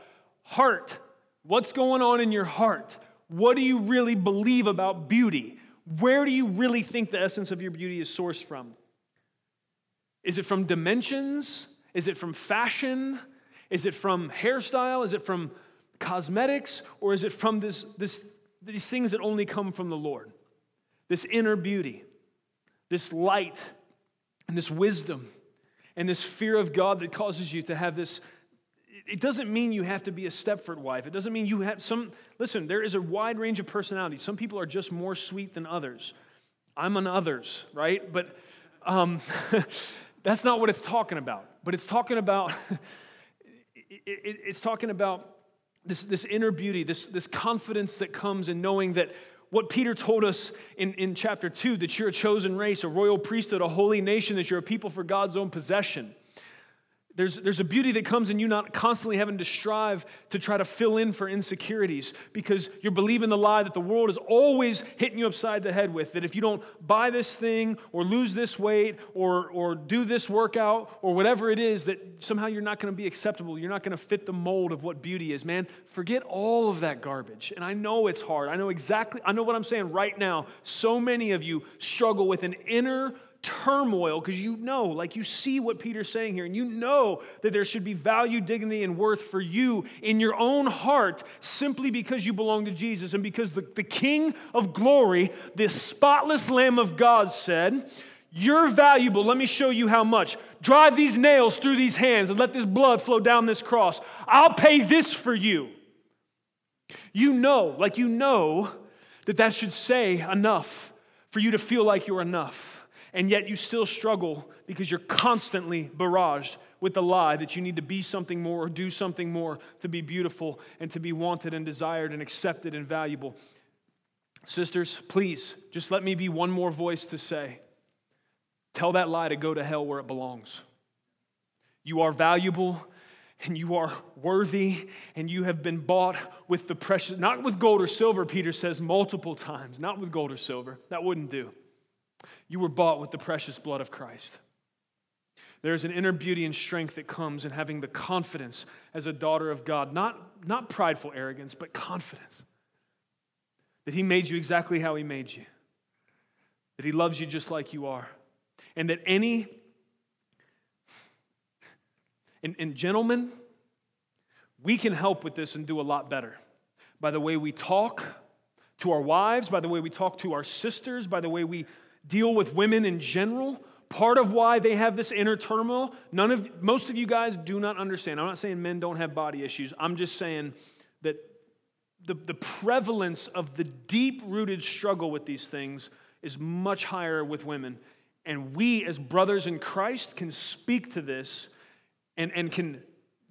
B: heart. What's going on in your heart? What do you really believe about beauty? Where do you really think the essence of your beauty is sourced from? Is it from dimensions? Is it from fashion? Is it from hairstyle? Is it from cosmetics? Or is it from this, this, these things that only come from the Lord? This inner beauty, this light and this wisdom and this fear of God that causes you to have this. It doesn't mean you have to be a Stepford wife. It doesn't mean you have some. Listen, there is a wide range of personalities. Some people are just more sweet than others. I'm an others, right? But um, that's not what it's talking about. But it's talking about. it, it, it's talking about this, this inner beauty, this, this confidence that comes in knowing that what Peter told us in, in chapter 2 that you're a chosen race, a royal priesthood, a holy nation, that you're a people for God's own possession. There's, there's a beauty that comes in you not constantly having to strive to try to fill in for insecurities because you're believing the lie that the world is always hitting you upside the head with. That if you don't buy this thing or lose this weight or, or do this workout or whatever it is, that somehow you're not going to be acceptable. You're not going to fit the mold of what beauty is. Man, forget all of that garbage. And I know it's hard. I know exactly, I know what I'm saying right now. So many of you struggle with an inner turmoil because you know, like you see what Peter's saying here, and you know that there should be value, dignity, and worth for you in your own heart simply because you belong to Jesus and because the, the King of glory, this spotless Lamb of God, said, You're valuable. Let me show you how much. Drive these nails through these hands and let this blood flow down this cross. I'll pay this for you. You know, like you know, that that should say enough for you to feel like you're enough. And yet you still struggle because you're constantly barraged with the lie that you need to be something more or do something more to be beautiful and to be wanted and desired and accepted and valuable. Sisters, please, just let me be one more voice to say tell that lie to go to hell where it belongs. You are valuable and you are worthy and you have been bought with the precious, not with gold or silver, Peter says multiple times, not with gold or silver. That wouldn't do. You were bought with the precious blood of Christ. There's an inner beauty and strength that comes in having the confidence as a daughter of God, not, not prideful arrogance, but confidence that He made you exactly how He made you, that He loves you just like you are, and that any, and, and gentlemen, we can help with this and do a lot better by the way we talk to our wives, by the way we talk to our sisters, by the way we deal with women in general. Part of why they have this inner turmoil, none of most of you guys do not understand. I'm not saying men don't have body issues. I'm just saying that the, the prevalence of the deep rooted struggle with these things is much higher with women. And we, as brothers in Christ, can speak to this and, and can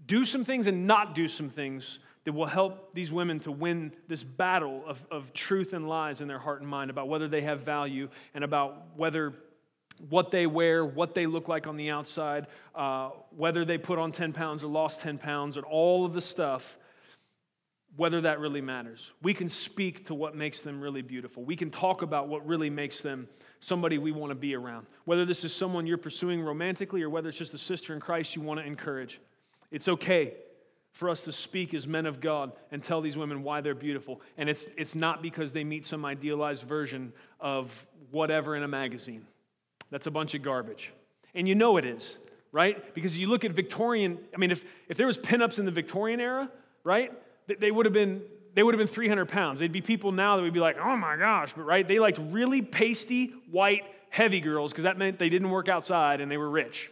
B: do some things and not do some things that will help these women to win this battle of, of truth and lies in their heart and mind about whether they have value and about whether what they wear, what they look like on the outside, uh, whether they put on 10 pounds or lost 10 pounds, and all of the stuff whether that really matters. We can speak to what makes them really beautiful. We can talk about what really makes them somebody we want to be around. Whether this is someone you're pursuing romantically or whether it's just a sister in Christ you want to encourage. It's okay for us to speak as men of God and tell these women why they're beautiful. And it's, it's not because they meet some idealized version of whatever in a magazine. That's a bunch of garbage. And you know it is, right? Because you look at Victorian, I mean, if, if there was pinups in the Victorian era, right? they would have been they would have been 300 pounds. They'd be people now that would be like, oh my gosh, but right? They liked really pasty, white, heavy girls because that meant they didn't work outside and they were rich.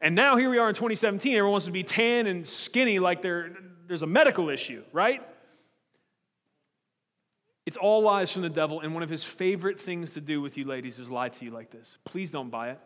B: And now here we are in 2017, everyone wants to be tan and skinny like there's a medical issue, right? It's all lies from the devil, and one of his favorite things to do with you ladies is lie to you like this. Please don't buy it.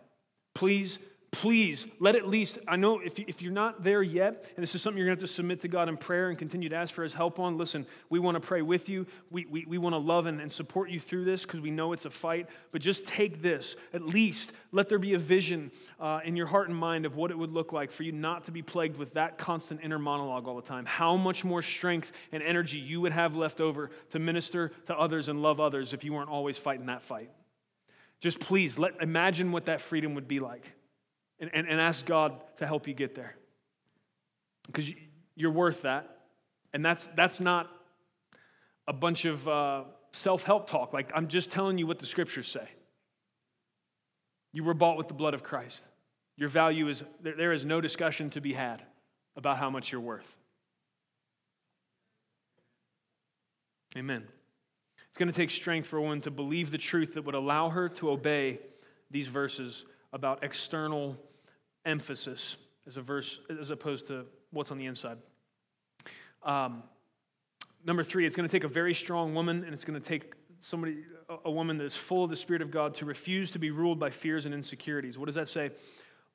B: Please please let at least, I know if, if you're not there yet, and this is something you're going to have to submit to God in prayer and continue to ask for His help on, listen, we want to pray with you. We, we, we want to love and, and support you through this because we know it's a fight. But just take this. At least let there be a vision uh, in your heart and mind of what it would look like for you not to be plagued with that constant inner monologue all the time. How much more strength and energy you would have left over to minister to others and love others if you weren't always fighting that fight. Just please let imagine what that freedom would be like and, and, and ask God to help you get there. Because you're worth that. And that's, that's not a bunch of uh, self help talk. Like, I'm just telling you what the scriptures say. You were bought with the blood of Christ. Your value is, there, there is no discussion to be had about how much you're worth. Amen. It's going to take strength for a woman to believe the truth that would allow her to obey these verses about external emphasis as a verse as opposed to what's on the inside. Um, number three, it's going to take a very strong woman, and it's going to take somebody, a woman that is full of the Spirit of God, to refuse to be ruled by fears and insecurities. What does that say?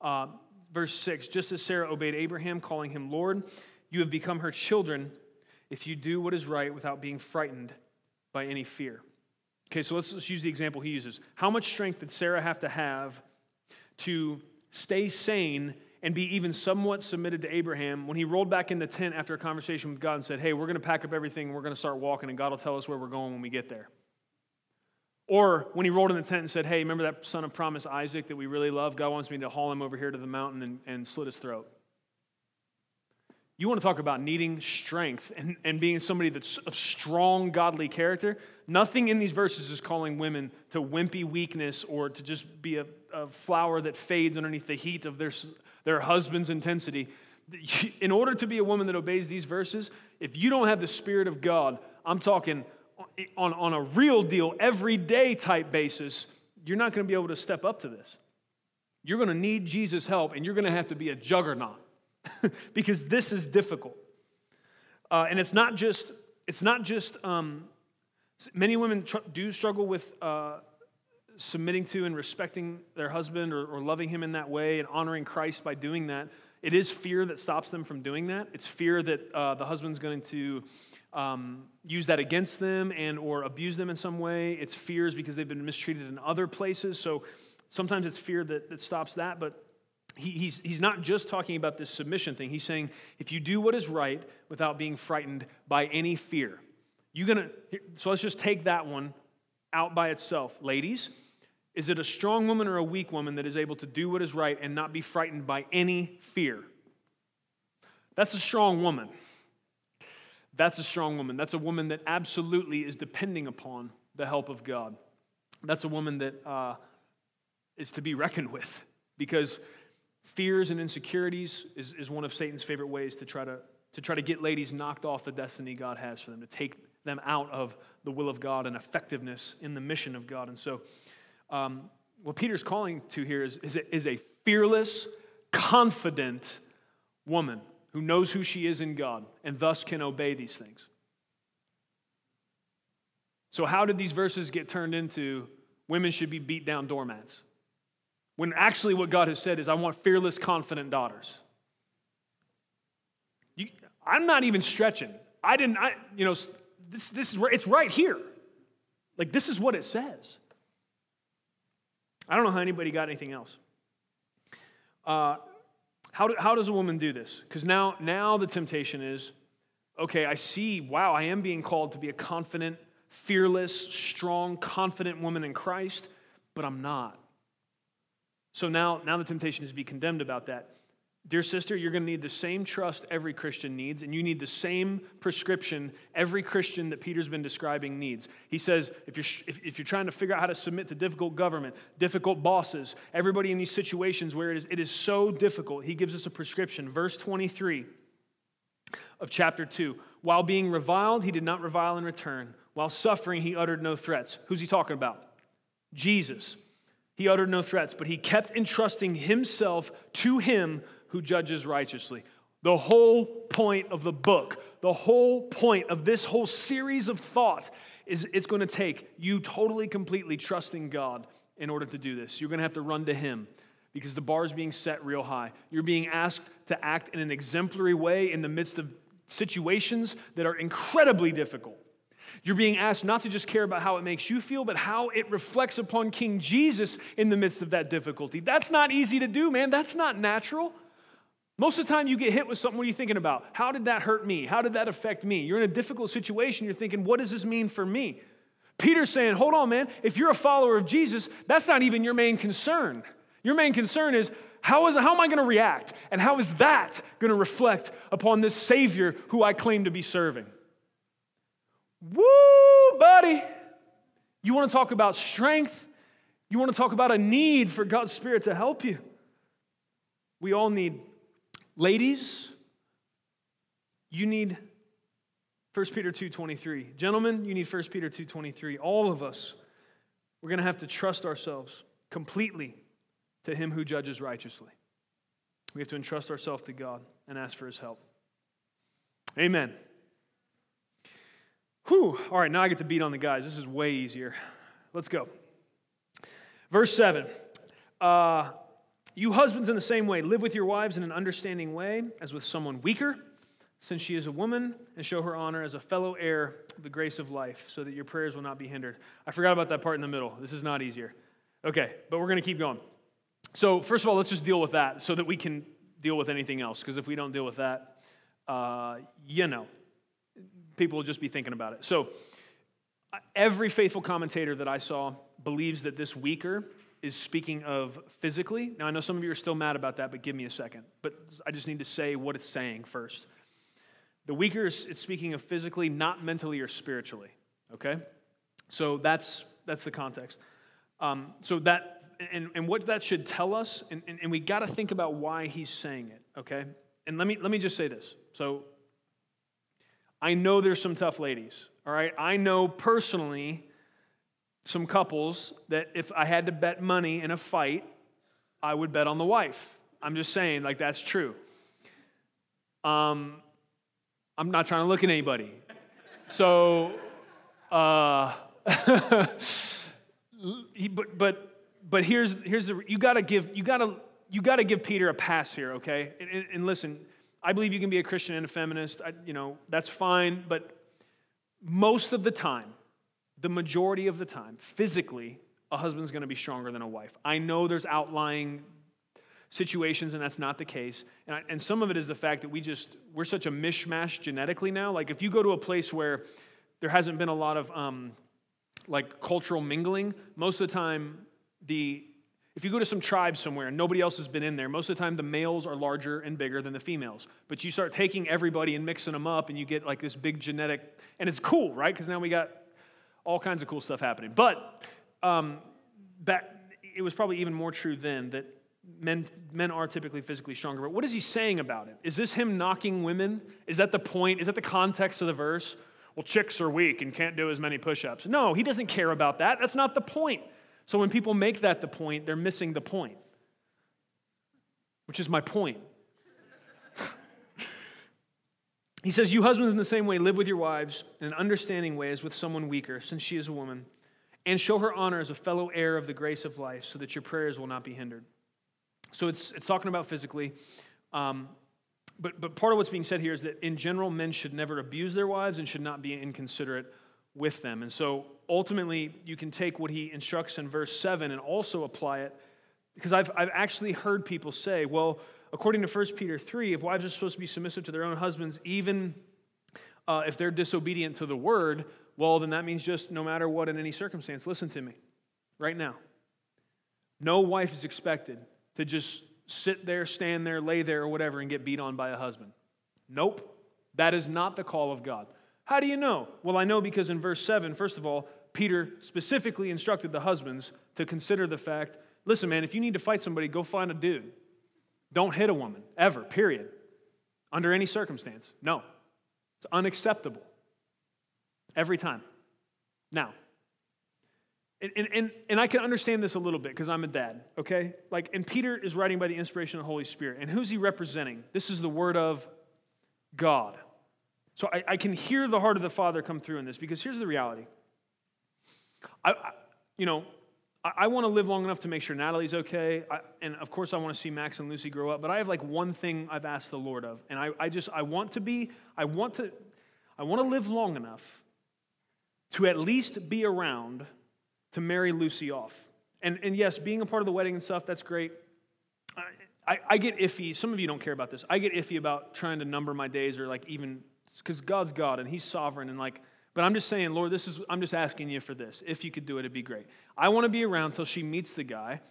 B: Uh, verse six: Just as Sarah obeyed Abraham, calling him Lord, you have become her children if you do what is right without being frightened by any fear. Okay, so let's, let's use the example he uses. How much strength did Sarah have to have to stay sane and be even somewhat submitted to Abraham when he rolled back in the tent after a conversation with God and said, Hey, we're going to pack up everything and we're going to start walking, and God will tell us where we're going when we get there. Or when he rolled in the tent and said, Hey, remember that son of promise, Isaac, that we really love? God wants me to haul him over here to the mountain and, and slit his throat. You want to talk about needing strength and, and being somebody that's of strong godly character? Nothing in these verses is calling women to wimpy weakness or to just be a, a flower that fades underneath the heat of their, their husband's intensity. In order to be a woman that obeys these verses, if you don't have the Spirit of God, I'm talking on, on a real deal, everyday type basis, you're not going to be able to step up to this. You're going to need Jesus' help, and you're going to have to be a juggernaut because this is difficult. Uh, and it's not just, it's not just, um, many women tr- do struggle with uh, submitting to and respecting their husband or, or loving him in that way and honoring Christ by doing that. It is fear that stops them from doing that. It's fear that uh, the husband's going to um, use that against them and or abuse them in some way. It's fears because they've been mistreated in other places. So sometimes it's fear that, that stops that. But he, he's, he's not just talking about this submission thing. He's saying if you do what is right without being frightened by any fear, you're going to. So let's just take that one out by itself. Ladies, is it a strong woman or a weak woman that is able to do what is right and not be frightened by any fear? That's a strong woman. That's a strong woman. That's a woman that absolutely is depending upon the help of God. That's a woman that uh, is to be reckoned with because fears and insecurities is, is one of Satan's favorite ways to try to, to try to get ladies knocked off the destiny God has for them, to take them out of the will of God and effectiveness in the mission of God. And so, um, what Peter's calling to here is, is, a, is a fearless, confident woman who knows who she is in God and thus can obey these things. So, how did these verses get turned into women should be beat down doormats? When actually, what God has said is, I want fearless, confident daughters. You, I'm not even stretching. I didn't, I, you know, this, this is, it's right here. Like, this is what it says. I don't know how anybody got anything else. Uh, how, do, how does a woman do this? Because now, now the temptation is okay, I see, wow, I am being called to be a confident, fearless, strong, confident woman in Christ, but I'm not. So now, now the temptation is to be condemned about that. Dear sister, you're going to need the same trust every Christian needs, and you need the same prescription every Christian that Peter's been describing needs. He says, if you're, if, if, you're trying to figure out how to submit to difficult government, difficult bosses, everybody in these situations where it is, it is so difficult, he gives us a prescription. Verse 23 of chapter 2 While being reviled, he did not revile in return. While suffering, he uttered no threats. Who's he talking about? Jesus. He uttered no threats, but he kept entrusting himself to him who judges righteously. The whole point of the book, the whole point of this whole series of thought is it's going to take you totally, completely trusting God in order to do this. You're going to have to run to Him because the bar is being set real high. You're being asked to act in an exemplary way in the midst of situations that are incredibly difficult. You're being asked not to just care about how it makes you feel, but how it reflects upon King Jesus in the midst of that difficulty. That's not easy to do, man. That's not natural. Most of the time, you get hit with something, what are you thinking about? How did that hurt me? How did that affect me? You're in a difficult situation, you're thinking, what does this mean for me? Peter's saying, hold on, man, if you're a follower of Jesus, that's not even your main concern. Your main concern is, how, is, how am I going to react? And how is that going to reflect upon this Savior who I claim to be serving? Woo, buddy. You want to talk about strength? You want to talk about a need for God's Spirit to help you? We all need Ladies, you need 1 Peter 2:23. Gentlemen, you need 1 Peter 2:23. All of us we're going to have to trust ourselves completely to him who judges righteously. We have to entrust ourselves to God and ask for his help. Amen. Whew. All right, now I get to beat on the guys. This is way easier. Let's go. Verse 7. Uh, you husbands, in the same way, live with your wives in an understanding way, as with someone weaker, since she is a woman, and show her honor as a fellow heir of the grace of life, so that your prayers will not be hindered. I forgot about that part in the middle. This is not easier. Okay, but we're going to keep going. So, first of all, let's just deal with that so that we can deal with anything else, because if we don't deal with that, uh, you know, people will just be thinking about it. So, every faithful commentator that I saw believes that this weaker is speaking of physically. Now, I know some of you are still mad about that, but give me a second. But I just need to say what it's saying first. The weaker is it's speaking of physically, not mentally or spiritually. Okay? So that's that's the context. Um, so that and, and what that should tell us, and, and, and we got to think about why he's saying it, okay? And let me let me just say this. So I know there's some tough ladies, all right? I know personally some couples that if I had to bet money in a fight, I would bet on the wife. I'm just saying, like, that's true. Um, I'm not trying to look at anybody. So, uh, but, but, but here's, here's the, you gotta give, you gotta, you gotta give Peter a pass here, okay? And, and listen, I believe you can be a Christian and a feminist. I, you know, that's fine. But most of the time, the majority of the time, physically, a husband's going to be stronger than a wife. I know there's outlying situations, and that's not the case. And, I, and some of it is the fact that we just, we're such a mishmash genetically now. Like, if you go to a place where there hasn't been a lot of um, like cultural mingling, most of the time, the if you go to some tribe somewhere and nobody else has been in there, most of the time the males are larger and bigger than the females. But you start taking everybody and mixing them up, and you get like this big genetic, and it's cool, right? Because now we got all kinds of cool stuff happening. But um, back, it was probably even more true then that men, men are typically physically stronger. But what is he saying about it? Is this him knocking women? Is that the point? Is that the context of the verse? Well, chicks are weak and can't do as many push ups. No, he doesn't care about that. That's not the point. So when people make that the point, they're missing the point, which is my point. He says, You husbands, in the same way, live with your wives in an understanding way as with someone weaker, since she is a woman, and show her honor as a fellow heir of the grace of life, so that your prayers will not be hindered. So it's, it's talking about physically. Um, but, but part of what's being said here is that in general, men should never abuse their wives and should not be inconsiderate with them. And so ultimately, you can take what he instructs in verse 7 and also apply it. Because I've, I've actually heard people say, well, according to 1 Peter 3, if wives are supposed to be submissive to their own husbands, even uh, if they're disobedient to the word, well, then that means just no matter what in any circumstance. Listen to me right now. No wife is expected to just sit there, stand there, lay there, or whatever, and get beat on by a husband. Nope. That is not the call of God. How do you know? Well, I know because in verse 7, first of all, Peter specifically instructed the husbands to consider the fact listen, man, if you need to fight somebody, go find a dude. Don't hit a woman, ever, period. Under any circumstance. No. It's unacceptable. Every time. Now, and, and, and I can understand this a little bit because I'm a dad, okay? Like, and Peter is writing by the inspiration of the Holy Spirit. And who's he representing? This is the word of God. So I, I, can hear the heart of the Father come through in this because here's the reality. I, I you know, I, I want to live long enough to make sure Natalie's okay, and of course I want to see Max and Lucy grow up. But I have like one thing I've asked the Lord of, and I, I just I want to be I want to I want to live long enough to at least be around to marry Lucy off. And and yes, being a part of the wedding and stuff that's great. I, I get iffy. Some of you don't care about this. I get iffy about trying to number my days or like even because God's God and He's sovereign and like, but I'm just saying, Lord, this is, I'm just asking you for this. If you could do it, it'd be great. I want to be around till she meets the guy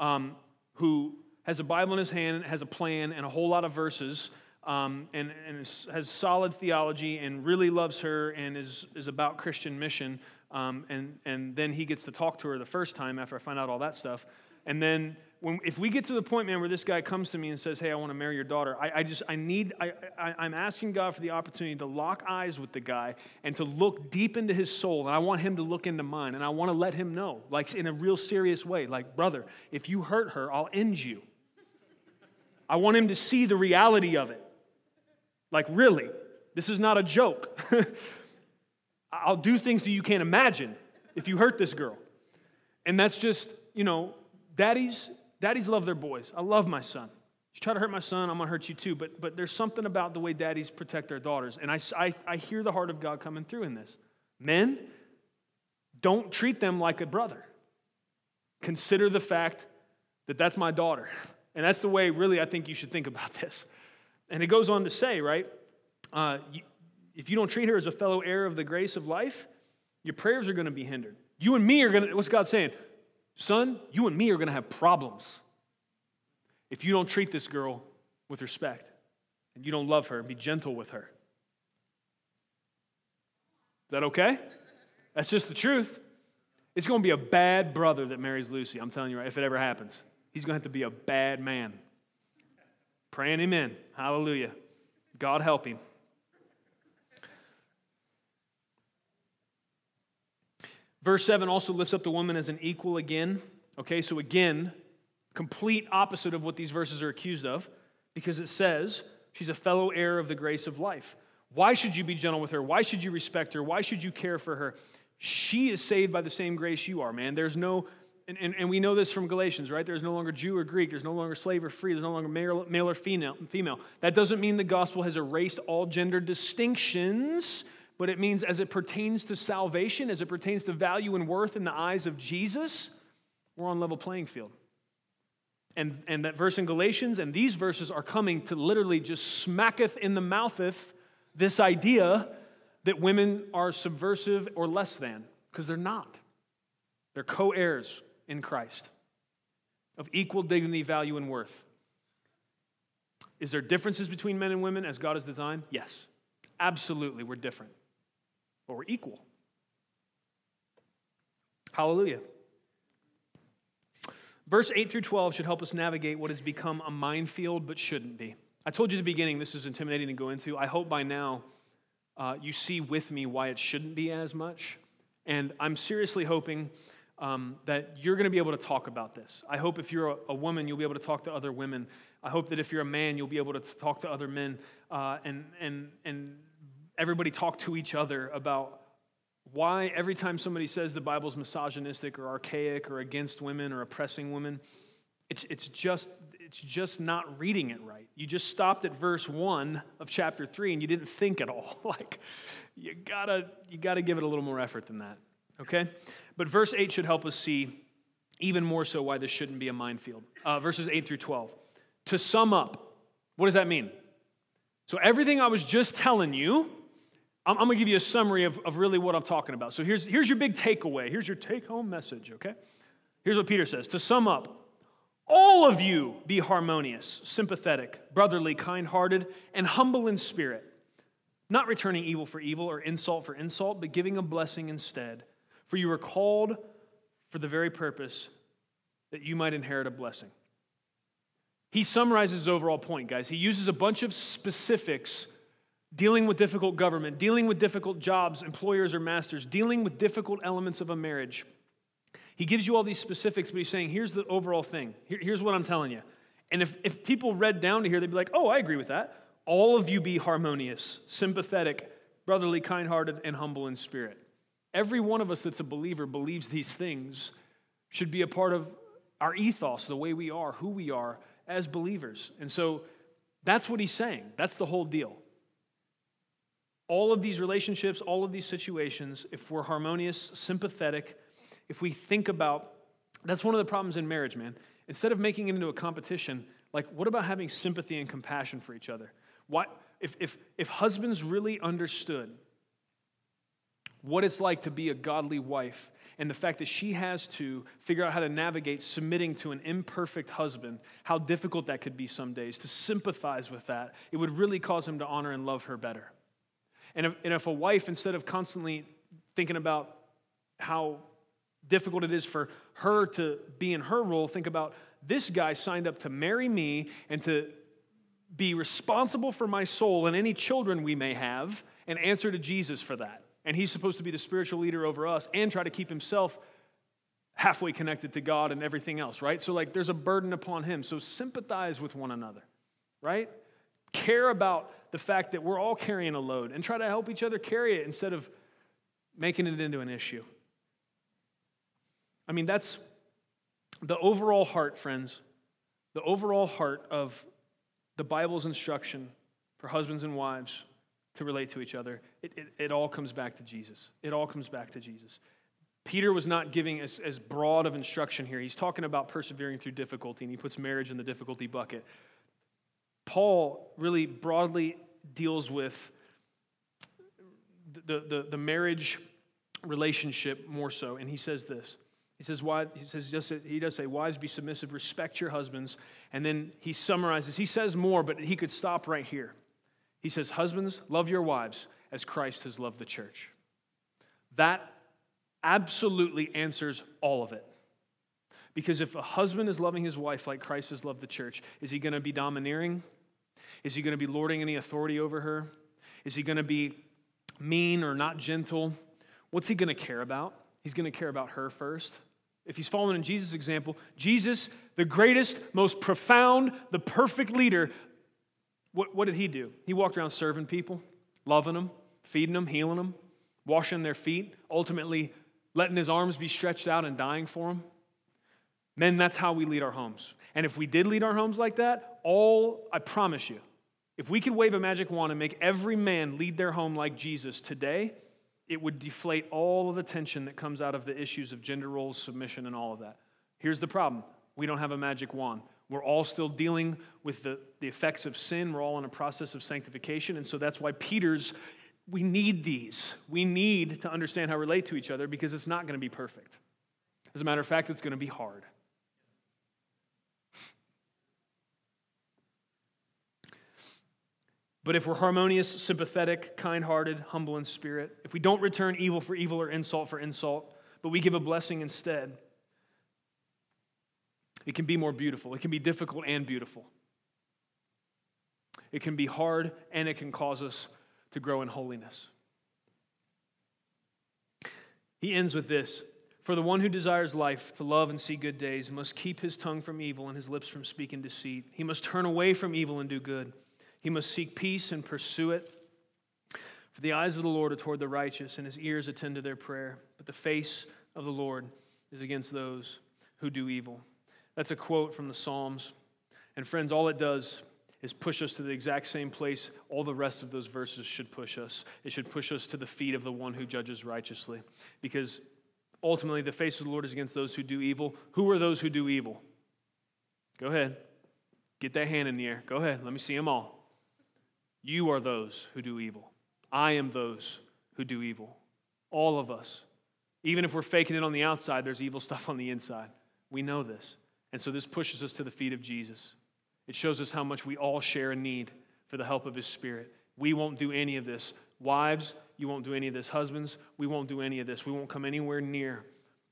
B: um, who has a Bible in his hand, has a plan, and a whole lot of verses, um, and, and has solid theology, and really loves her, and is, is about Christian mission. Um, and, and then he gets to talk to her the first time after I find out all that stuff. And then when, if we get to the point, man, where this guy comes to me and says, hey, I want to marry your daughter, I, I just, I need, I, I, I'm asking God for the opportunity to lock eyes with the guy and to look deep into his soul. And I want him to look into mine. And I want to let him know, like in a real serious way, like, brother, if you hurt her, I'll end you. I want him to see the reality of it. Like, really, this is not a joke. I'll do things that you can't imagine if you hurt this girl. And that's just, you know, daddies Daddies love their boys. I love my son. You try to hurt my son, I'm going to hurt you too. But, but there's something about the way daddies protect their daughters. And I, I, I hear the heart of God coming through in this. Men, don't treat them like a brother. Consider the fact that that's my daughter. And that's the way, really, I think you should think about this. And it goes on to say, right? Uh, you, if you don't treat her as a fellow heir of the grace of life, your prayers are going to be hindered. You and me are going to, what's God saying? Son, you and me are going to have problems if you don't treat this girl with respect and you don't love her and be gentle with her. Is that okay? That's just the truth. It's going to be a bad brother that marries Lucy. I'm telling you right, if it ever happens. He's going to have to be a bad man. Praying him in. Hallelujah. God help him. Verse 7 also lifts up the woman as an equal again. Okay, so again, complete opposite of what these verses are accused of, because it says she's a fellow heir of the grace of life. Why should you be gentle with her? Why should you respect her? Why should you care for her? She is saved by the same grace you are, man. There's no, and, and, and we know this from Galatians, right? There's no longer Jew or Greek. There's no longer slave or free. There's no longer male, male or female, female. That doesn't mean the gospel has erased all gender distinctions, but it means as it pertains to salvation, as it pertains to value and worth in the eyes of Jesus, we're on level playing field. And, and that verse in Galatians and these verses are coming to literally just smacketh in the moutheth this idea that women are subversive or less than, because they're not. They're co heirs in Christ of equal dignity, value, and worth. Is there differences between men and women as God has designed? Yes. Absolutely, we're different, but we're equal. Hallelujah. Verse 8 through 12 should help us navigate what has become a minefield but shouldn't be. I told you at the beginning this is intimidating to go into. I hope by now uh, you see with me why it shouldn't be as much. And I'm seriously hoping um, that you're going to be able to talk about this. I hope if you're a, a, woman, you'll be able to talk to other women. I hope that if you're a man, you'll be able to talk to other men uh, and, and, and everybody talk to each other about why every time somebody says the Bible's misogynistic or archaic or against women or oppressing women, it's, it's, just, it's just not reading it right. You just stopped at verse 1 of chapter 3 and you didn't think at all. like, you gotta, you gotta give it a little more effort than that, okay? But verse 8 should help us see even more so why this shouldn't be a minefield. Uh, verses 8 through 12. To sum up, what does that mean? So, everything I was just telling you, I'm, going to give you a summary of, of really what I'm talking about. So, here's, here's your big takeaway. Here's your take home message, okay? Here's what Peter says To sum up, all of you be harmonious, sympathetic, brotherly, kind hearted, and humble in spirit, not returning evil for evil or insult for insult, but giving a blessing instead. For you were called for the very purpose that you might inherit a blessing. He summarizes his overall point, guys. He uses a bunch of specifics dealing with difficult government, dealing with difficult jobs, employers or masters, dealing with difficult elements of a marriage. He gives you all these specifics, but he's saying, here's the overall thing. Here, here's what I'm telling you. And if, if people read down to here, they'd be like, oh, I agree with that. All of you be harmonious, sympathetic, brotherly, kind hearted, and humble in spirit. Every one of us that's a believer believes these things should be a part of our ethos, the way we are, who we are as believers. And so that's what he's saying. That's the whole deal. All of these relationships, all of these situations, if we're harmonious, sympathetic, if we think about that's one of the problems in marriage, man. Instead of making it into a competition, like what about having sympathy and compassion for each other? Why, if, if, if husbands really understood what it's like to be a godly wife and the fact that she has to figure out how to navigate submitting to an imperfect husband, how difficult that could be some days, to sympathize with that, it would really cause him to honor and love her better. And if, and if a wife, instead of constantly thinking about how difficult it is for her to be in her role, think about this guy signed up to marry me and to be responsible for my soul and any children we may have and answer to Jesus for that. And he's supposed to be the spiritual leader over us and try to keep himself halfway connected to God and everything else, right? So, like, there's a burden upon him. So, sympathize with one another, right? Care about the fact that we're all carrying a load and try to help each other carry it instead of making it into an issue. I mean, that's the overall heart, friends, the overall heart of the Bible's instruction for husbands and wives to relate to each other. It, it, it, all comes back to Jesus. It all comes back to Jesus. Peter was not giving as, as broad of instruction here. He's talking about persevering through difficulty, and he puts marriage in the difficulty bucket. Paul really broadly deals with the, the, the marriage relationship more so, and he says this he says, why, he says, just, he does say, wives be submissive, respect your husbands. And then he summarizes, he says more, but he could stop right here. He says, Husbands, love your wives as Christ has loved the church. That absolutely answers all of it. Because if a husband is loving his wife like Christ has loved the church, is he going to be domineering? Is he going to be lording any authority over her? Is he going to be mean or not gentle? What's he going to care about? he's going to care about her first. If he's following in Jesus' example, Jesus, the greatest, most profound, the perfect leader, what, what did he do? He walked around serving people, loving them, feeding them, healing them, washing their feet, ultimately letting his arms be stretched out and dying for them. Men, that's how we lead our homes. And if we did lead our homes like that, all, I promise you, if we could wave a magic wand and make every man lead their home like Jesus today, it would deflate all of the tension that comes out of the issues of gender roles, submission, and all of that. Here's the problem we don't have a magic wand. We're all still dealing with the, the effects of sin. We're all in a process of sanctification. And so that's why Peter's, we need these. We need to understand how to relate to each other because it's not going to be perfect. As a matter of fact, it's going to be hard. But if we're harmonious, sympathetic, kind hearted, humble in spirit, if we don't return evil for evil or insult for insult, but we give a blessing instead, it can be more beautiful. It can be difficult and beautiful. It can be hard and it can cause us to grow in holiness. He ends with this For the one who desires life, to love and see good days, must keep his tongue from evil and his lips from speaking deceit. He must turn away from evil and do good. He must seek peace and pursue it. For the eyes of the Lord are toward the righteous, and his ears attend to their prayer. But the face of the Lord is against those who do evil. That's a quote from the Psalms. And friends, all it does is push us to the exact same place all the rest of those verses should push us. It should push us to the feet of the one who judges righteously. Because ultimately, the face of the Lord is against those who do evil. Who are those who do evil? Go ahead. Get that hand in the air. Go ahead. Let me see them all. You are those who do evil. I am those who do evil. All of us. Even if we're faking it on the outside, there's evil stuff on the inside. We know this. And so this pushes us to the feet of Jesus. It shows us how much we all share a need for the help of His Spirit. We won't do any of this. Wives, you won't do any of this. Husbands, we won't do any of this. We won't come anywhere near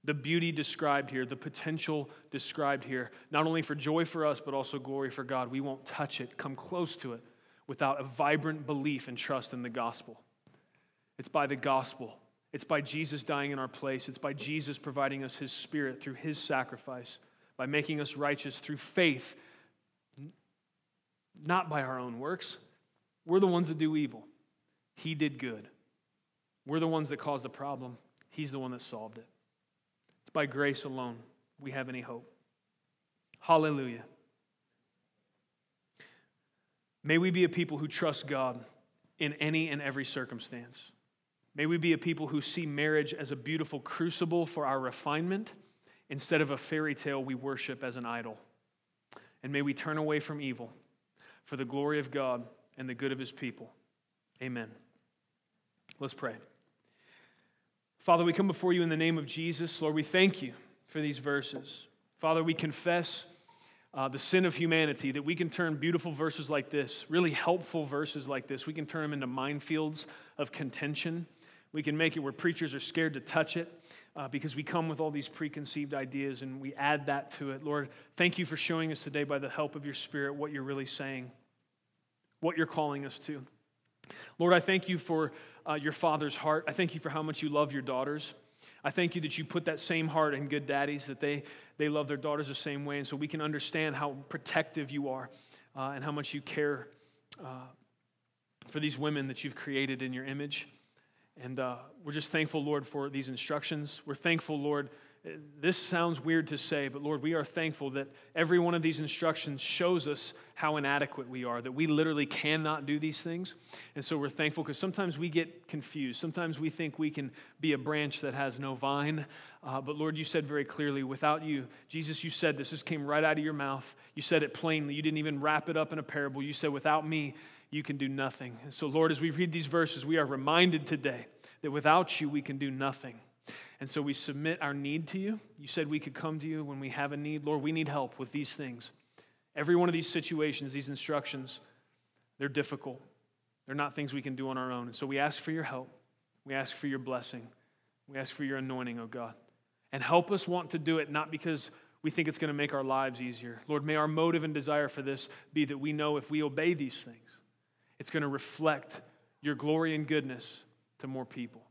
B: the beauty described here, the potential described here, not only for joy for us, but also glory for God. We won't touch it, come close to it without a vibrant belief and trust in the gospel. It's by the gospel. It's by Jesus dying in our place. It's by Jesus providing us his spirit through his sacrifice, by making us righteous through faith, not by our own works. We're the ones that do evil. He did good. We're the ones that caused the problem. He's the one that solved it. It's by grace alone we have any hope. Hallelujah. May we be a people who trust God in any and every circumstance. May we be a people who see marriage as a beautiful crucible for our refinement instead of a fairy tale we worship as an idol. And may we turn away from evil for the glory of God and the good of his people. Amen. Let's pray. Father, we come before you in the name of Jesus. Lord, we thank you for these verses. Father, we confess uh, the sin of humanity, that we can turn beautiful verses like this, really helpful verses like this, we can turn them into minefields of contention. We can make it where preachers are scared to touch it uh, because we come with all these preconceived ideas and we add that to it. Lord, thank you for showing us today by the help of your Spirit what you're really saying, what you're calling us to. Lord, I thank you for uh, your father's heart. I thank you for how much you love your daughters. I thank you that you put that same heart in good daddies, that they, they love their daughters the same way. And so we can understand how protective you are uh, and how much you care uh, for these women that you've created in your image. And uh, we're just thankful, Lord, for these instructions. We're thankful, Lord, this sounds weird to say, but Lord, we are thankful that every one of these instructions shows us how inadequate we are, that we literally cannot do these things. And so we're thankful because sometimes we get confused. Sometimes we think we can be a branch that has no vine. Uh, but Lord, you said very clearly, without you, Jesus, you said this, this came right out of your mouth. You said it plainly. You didn't even wrap it up in a parable. You said, without me, you can do nothing. And so, Lord, as we read these verses, we are reminded today that without you, we can do nothing. And so we submit our need to you. You said we could come to you when we have a need. Lord, we need help with these things. Every one of these situations, these instructions, they're difficult. They're not things we can do on our own. And so we ask for your help. We ask for your blessing. We ask for your anointing, oh God. And help us want to do it not because we think it's going to make our lives easier. Lord, may our motive and desire for this be that we know if we obey these things, it's going to reflect your glory and goodness to more people.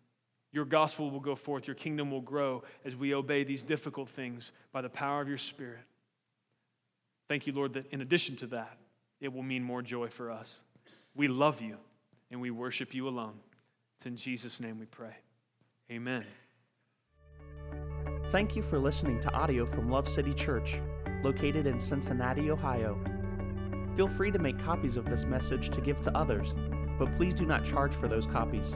B: Your gospel will go forth, your kingdom will grow as we obey these difficult things by the power of your Spirit. Thank you, Lord, that in addition to that, it will mean more joy for us. We love you and we worship you alone. It's in Jesus' name we pray. Amen.
A: Thank you for listening to audio from Love City Church, located in Cincinnati, Ohio. Feel free to make copies of this message to give to others, but please do not charge for those copies